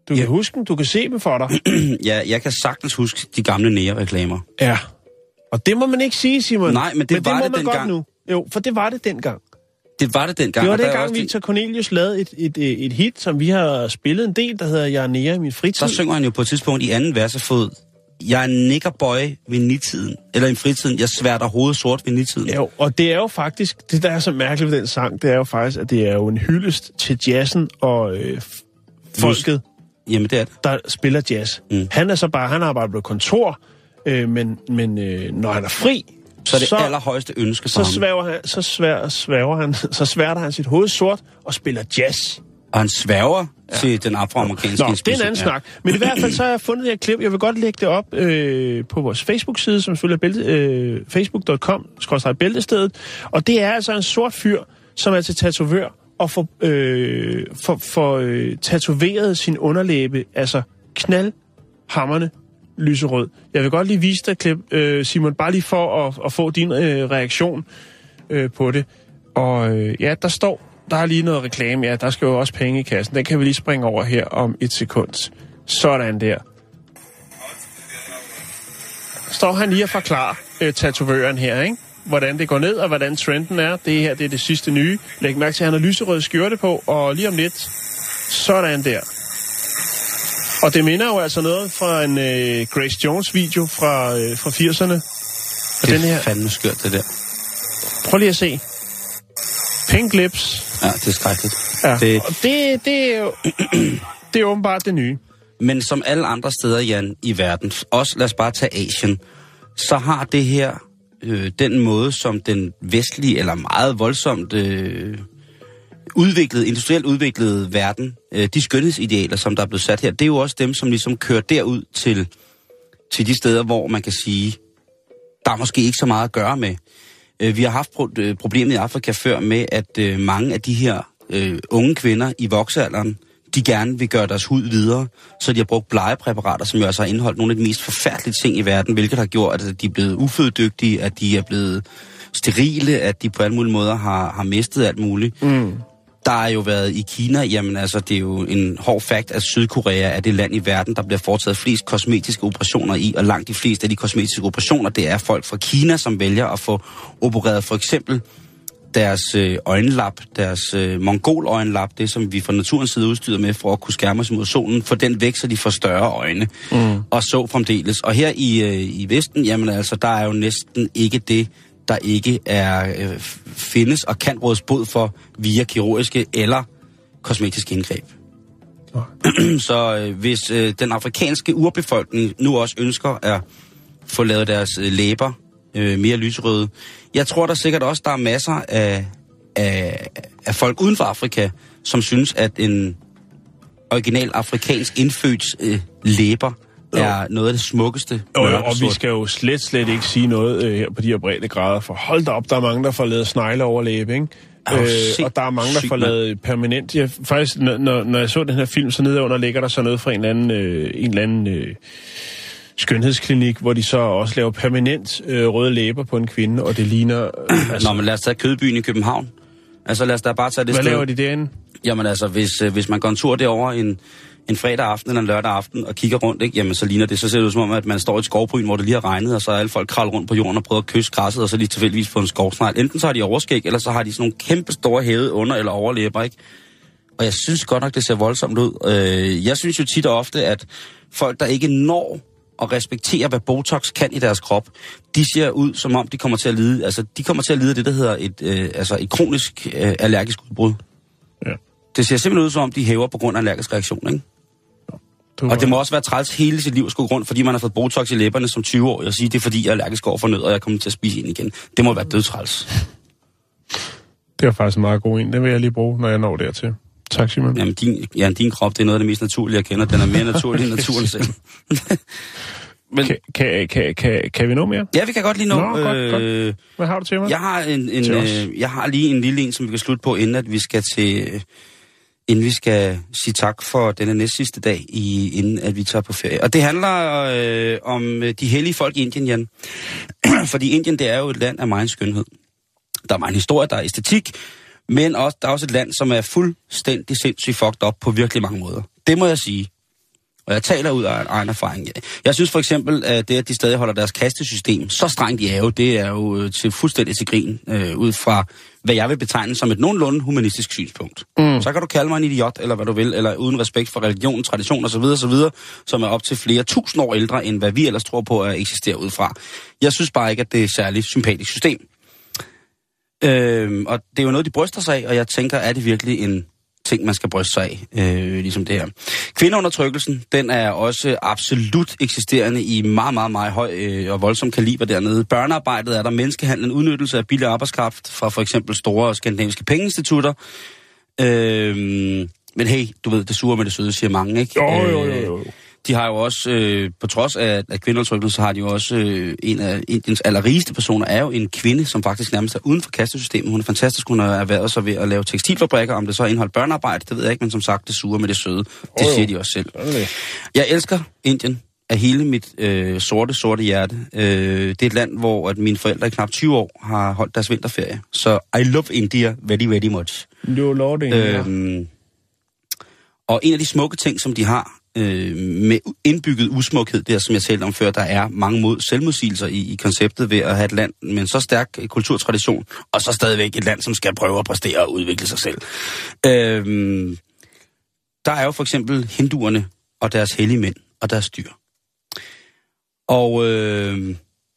Du kan Ja. huske dem, du kan se dem for dig. ja, jeg kan sagtens huske de gamle nære-reklamer. Ja. Og det må man ikke sige, Simon. Nej, men det men det var det godt dengang. nu. Jo, for det var det dengang. Det var det dengang. Det var dengang, også Victor Cornelius lavede et, et, et, et hit, som vi har spillet en del, der hedder Jeg er nære i min fritid. Der synger han jo på et tidspunkt i anden versefod, jeg er niggerboy ved nitiden, eller i fritiden, jeg sværter hovedet sort ved nitiden. Jo, og det er jo faktisk, det der er så mærkeligt ved den sang, det er jo faktisk, at det er jo en hyldest til jazzen og øh, folket, Jamen det er det. der spiller jazz. Mm. Han er så bare, han arbejder på kontor, øh, men, men øh, når han er fri, Så er det så, allerhøjeste ønske for så ham. svæver han, så svær, svæver han, så sværter han sit hoved sort og spiller jazz. Og han sværger ja. til den afroamerikanske Nå, det er en anden ja. snak. Men i hvert fald så har jeg fundet det her klip. Jeg vil godt lægge det op øh, på vores Facebook-side, som selvfølgelig er øh, facebook.com, bæltestedet. Og det er altså en sort fyr, som er til tatovør og får, øh, for, for øh, tatoveret sin underlæbe, altså knaldhammerne lyserød. Jeg vil godt lige vise dig et klip, øh, Simon, bare lige for at, at få din øh, reaktion øh, på det. Og øh, ja, der står, der er lige noget reklame. Ja, der skal jo også penge i kassen. Den kan vi lige springe over her om et sekund. Sådan der. Står han lige og forklarer øh, tatovøren her, ikke? Hvordan det går ned, og hvordan trenden er. Det her, det er det sidste nye. Læg mærke til, at han har lyserød skjorte på, og lige om lidt, sådan der. Og det minder jo altså noget fra en øh, Grace Jones-video fra, øh, fra 80'erne. Og Det den her, er fandme skørt, det der. prøv lige at se. Pink lips, Ja, det er skrækkeligt. Ja, Det- det... og det, det, er jo, det er åbenbart det nye. Men som alle andre steder, Jan, i verden, også lad os bare tage Asien, så har det her øh, den måde, som den vestlige, eller meget voldsomt øh, udviklede, industrielt udviklede verden, øh, de skønhedsidealer, som der er blevet sat her, det er jo også dem, som ligesom kører derud til, til de steder, hvor man kan sige, der er måske ikke så meget at gøre med. Øh, vi har haft pro- øh, problemet i Afrika før med, at øh, mange af de her øh, unge kvinder i voksealderen, de gerne vil gøre deres hud videre, så de har brugt blegepræparater, som jo altså har indeholdt nogle af de mest forfærdelige ting i verden, hvilket har gjort, at de er blevet uføddygtige, at de er blevet sterile, at de på alle mulige måder har, har mistet alt muligt. Mm. Der har jo været i Kina, jamen altså, det er jo en hård fakt, at Sydkorea er det land i verden, der bliver foretaget flest kosmetiske operationer i, og langt de fleste af de kosmetiske operationer, det er folk fra Kina, som vælger at få opereret for eksempel deres øh, øjenlap, deres øh, mongoløjenlap, det som vi fra naturens side er udstyret med for at kunne skærme os mod solen, for den væk, så de får større øjne, mm. og så fremdeles. Og her i, øh, i Vesten, jamen altså, der er jo næsten ikke det, der ikke er øh, findes og kan rådes bod for via kirurgiske eller kosmetiske indgreb. så øh, hvis øh, den afrikanske urbefolkning nu også ønsker at få lavet deres øh, læber øh, mere lyserøde, jeg tror der sikkert også, der er masser af, af, af folk uden for Afrika, som synes, at en original afrikansk indfødt øh, læber. Er noget af det smukkeste. Og, mørke og vi skal jo slet, slet ikke sige noget øh, her på de her brede grader, for hold da op, der er mange, der får lavet snegle over læbe, ikke? Øh, og der er mange, der får lavet permanent. Jeg, faktisk, når, når, jeg så den her film, så nede under ligger der så noget fra en eller anden, øh, en eller anden øh, skønhedsklinik, hvor de så også laver permanent øh, røde læber på en kvinde, og det ligner... Øh, altså, Nå, men lad os tage Kødbyen i København. Altså lad os da bare tage det hvad sted. laver de derinde? Jamen altså, hvis, øh, hvis man går en tur derover en, en fredag aften eller en lørdag aften og kigger rundt, ikke, jamen så ligner det, så ser det ud som om, at man står i et skovbryn, hvor det lige har regnet, og så er alle folk kravlet rundt på jorden og prøver at kysse græsset, og så lige tilfældigvis få en skovsnegl. Enten så har de overskæg, eller så har de sådan nogle kæmpe store hævede under- eller overlæber, ikke? Og jeg synes godt nok, det ser voldsomt ud. Øh, jeg synes jo tit og ofte, at folk, der ikke når at respektere, hvad Botox kan i deres krop, de ser ud, som om de kommer til at lide, altså de kommer til at lide det, der hedder et, øh, altså et kronisk øh, allergisk udbrud. Ja. Det ser simpelthen ud som om, de hæver på grund af allergisk reaktion, ikke? Du, Og det må også være træls hele sit liv at skulle rundt, fordi man har fået Botox i læberne som 20 år, og sige, det er fordi, jeg er allergisk over for nød, og jeg kommer til at spise en igen. Det må være dødtræls. det er faktisk en meget god en. Den vil jeg lige bruge, når jeg når dertil. Tak, Simon. Jamen, din, ja, din krop, det er noget af det mest naturlige, jeg kender. Den er mere naturlig end naturen selv. Men, Kan, kan, kan, kan, kan vi nå mere? ja, vi kan godt lige nå. Nå, godt, godt. Hvad har du til mig? Jeg har, en, en, øh, jeg har lige en lille en, som vi kan slutte på, inden at vi skal til... Inden vi skal sige tak for denne næst sidste dag, i, inden at vi tager på ferie. Og det handler øh, om øh, de hellige folk i Indien, Jan. Fordi Indien, det er jo et land af meget skønhed. Der er meget historie, der er æstetik, men også, der er også et land, som er fuldstændig sindssygt fucked op på virkelig mange måder. Det må jeg sige. Og jeg taler ud af egen erfaring. Jeg synes for eksempel, at det, at de stadig holder deres kastesystem så strengt i ave, det er jo øh, til fuldstændig til grin, øh, ud fra hvad jeg vil betegne som et nogenlunde humanistisk synspunkt. Mm. Så kan du kalde mig en idiot, eller hvad du vil, eller uden respekt for religion, tradition osv., osv., som er op til flere tusind år ældre, end hvad vi ellers tror på at eksistere ud fra. Jeg synes bare ikke, at det er et særligt sympatisk system. Øhm, og det er jo noget, de bryster sig af, og jeg tænker, er det virkelig en ting, man skal bryste sig af, øh, ligesom det her. Kvindeundertrykkelsen, den er også absolut eksisterende i meget, meget, meget høj øh, og voldsom kaliber dernede. Børnearbejdet er der menneskehandlen, udnyttelse af billig arbejdskraft fra for eksempel store skandinaviske pengeinstitutter. Øh, men hey, du ved, det sure med det søde, siger mange, ikke? Jo, jo, jo, jo. De har jo også, øh, på trods af, at kvindeundertrykkelsen, så har de jo også øh, en af Indiens allerrigeste personer, er jo en kvinde, som faktisk nærmest er uden for kastesystemet. Hun er fantastisk, hun har erhvervet sig ved at lave tekstilfabrikker, om det så er indholdt børnearbejde, det ved jeg ikke, men som sagt, det sure med det søde. Det siger de også selv. Jeg elsker Indien af hele mit øh, sorte, sorte hjerte. Øh, det er et land, hvor at mine forældre i knap 20 år har holdt deres vinterferie. Så I love India very, very much. Jo, lov det. Øh, Øhm, og en af de smukke ting, som de har øh, med indbygget usmukhed, der som jeg talte om før, der er mange mod selvmodsigelser i, i konceptet ved at have et land med en så stærk øh, kulturtradition, og så stadigvæk et land, som skal prøve at præstere og udvikle sig selv. Øh, der er jo for eksempel hinduerne og deres hellige mænd og deres dyr. Og øh,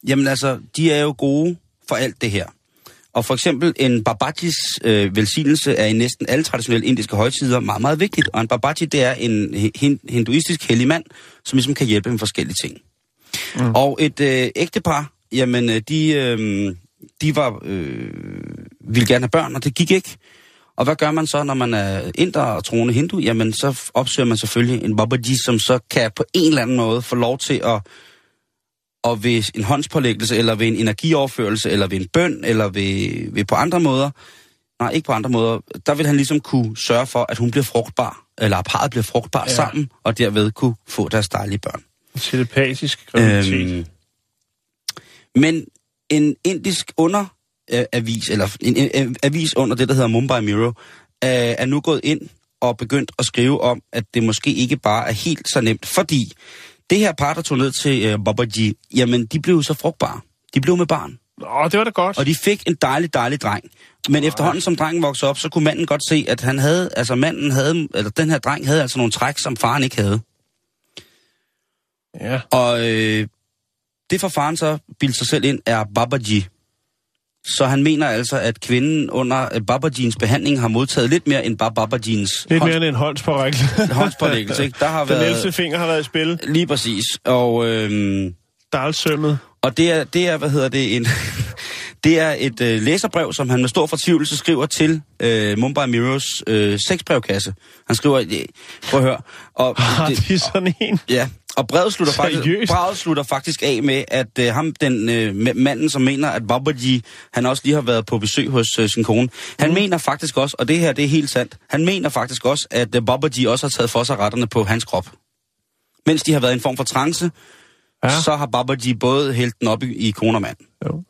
jamen altså, de er jo gode for alt det her. Og for eksempel en babajis øh, velsignelse er i næsten alle traditionelle indiske højtider meget, meget vigtigt. Og en babaji, det er en hin- hinduistisk hellig mand, som ligesom kan hjælpe med forskellige ting. Mm. Og et øh, ægtepar, jamen øh, de, øh, de var, øh, ville gerne have børn, og det gik ikke. Og hvad gør man så, når man er inder og troende hindu? Jamen, så opsøger man selvfølgelig en babaji, som så kan på en eller anden måde få lov til at og ved en håndspålæggelse, eller ved en energioverførelse, eller ved en bøn, eller ved, ved på andre måder, nej, ikke på andre måder, der vil han ligesom kunne sørge for, at hun bliver frugtbar, eller parret bliver frugtbar ja. Sammen, og derved kunne få deres dejlige børn. telepatisk graviditet. Øhm, men en indisk underavis, eller en, avis under det, der hedder Mumbai Mirror, er, er nu gået ind og begyndt at skrive om, at det måske ikke bare er helt så nemt, fordi det her par, der tog ned til uh, Babaji, jamen, de blev så frugtbare. De blev med barn. Nå, det var da godt. Og de fik en dejlig, dejlig dreng. Men efterhånden, som drengen voksede op, så kunne manden godt se, at han havde, altså manden havde, eller den her dreng havde altså nogle træk, som faren ikke havde. Ja. Og øh, det får faren så bildt sig selv ind, er Babaji. Så han mener altså, at kvinden under øh, Babajins behandling har modtaget lidt mere end bare Babajins Lidt mere end en håndspårækkelse. håndspålæggelse. Ikke? Der har Den ældste været... finger har været i spil. Lige præcis. Og, øh, Dalsømmet. og det, er, det er, hvad hedder det, en... Det er et øh, læserbrev, som han med stor fortvivlelse skriver til øh, Mumbai Mirrors øh, sexbrevkasse. Han skriver, øh, prøv at høre. Og, Har de sådan en? Ja, og brevet slutter, faktisk, brevet slutter faktisk af med, at øh, ham, den øh, ma- manden, som mener, at Babaji, han også lige har været på besøg hos øh, sin kone, han mm. mener faktisk også, og det her det er helt sandt, han mener faktisk også, at øh, Babaji også har taget for sig retterne på hans krop. Mens de har været i en form for trance, ja. Så har Babaji både hældt den op i, i kone og mand. Jo.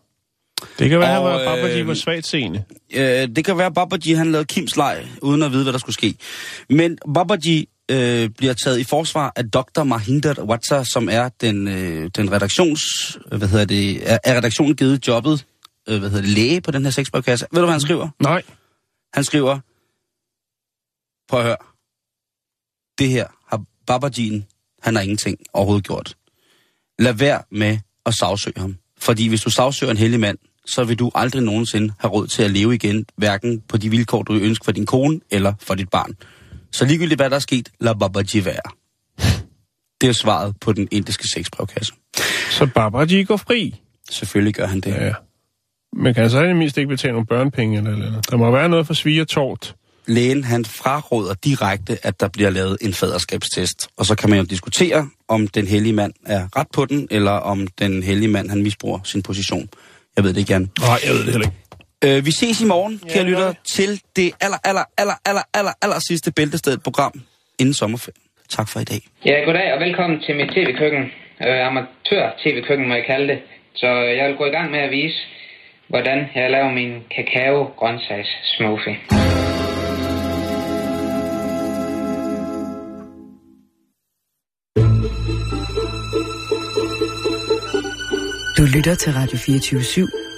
Det kan være, at Og, var Babaji øh, var svagt seende. Øh, det kan være, at Babaji han lavede Kims leg, uden at vide, hvad der skulle ske. Men Babaji øh, bliver taget i forsvar af Dr. Mahinder Watsa, som er den, øh, den redaktions... Hvad hedder det? Er, er redaktionen givet jobbet øh, hvad hedder det, læge på den her sexbrevkasse? Ved du, hvad han skriver? Nej. Han skriver... Prøv at høre. Det her har Babajien, han har ingenting overhovedet gjort. Lad være med at sagsøge ham. Fordi hvis du sagsøger en hellig mand, så vil du aldrig nogensinde have råd til at leve igen, hverken på de vilkår, du ønsker for din kone eller for dit barn. Så ligegyldigt hvad der er sket, lad Babaji være. Det er svaret på den indiske sexbrevkasse. Så Babaji går fri. Selvfølgelig gør han det. Ja. Men kan han så i det mindste ikke betale nogle børnepenge eller, eller andet? Der må være noget for svigertort. Lægen han fraråder direkte, at der bliver lavet en faderskabstest. Og så kan man jo diskutere, om den hellige mand er ret på den, eller om den hellige mand han misbruger sin position. Jeg ved det ikke, Jan. Nej, jeg ved det heller ikke. Øh, vi ses i morgen, ja, kære lyttere, til det aller, aller, aller, aller, aller, aller sidste bæltestedet program inden sommerferien. Tak for i dag. Ja, goddag og velkommen til mit tv-køkken. Øh, Amatør-tv-køkken må jeg kalde det. Så øh, jeg vil gå i gang med at vise, hvordan jeg laver min kakao-grøntsags smoothie. Du lytter til Radio 24 /7.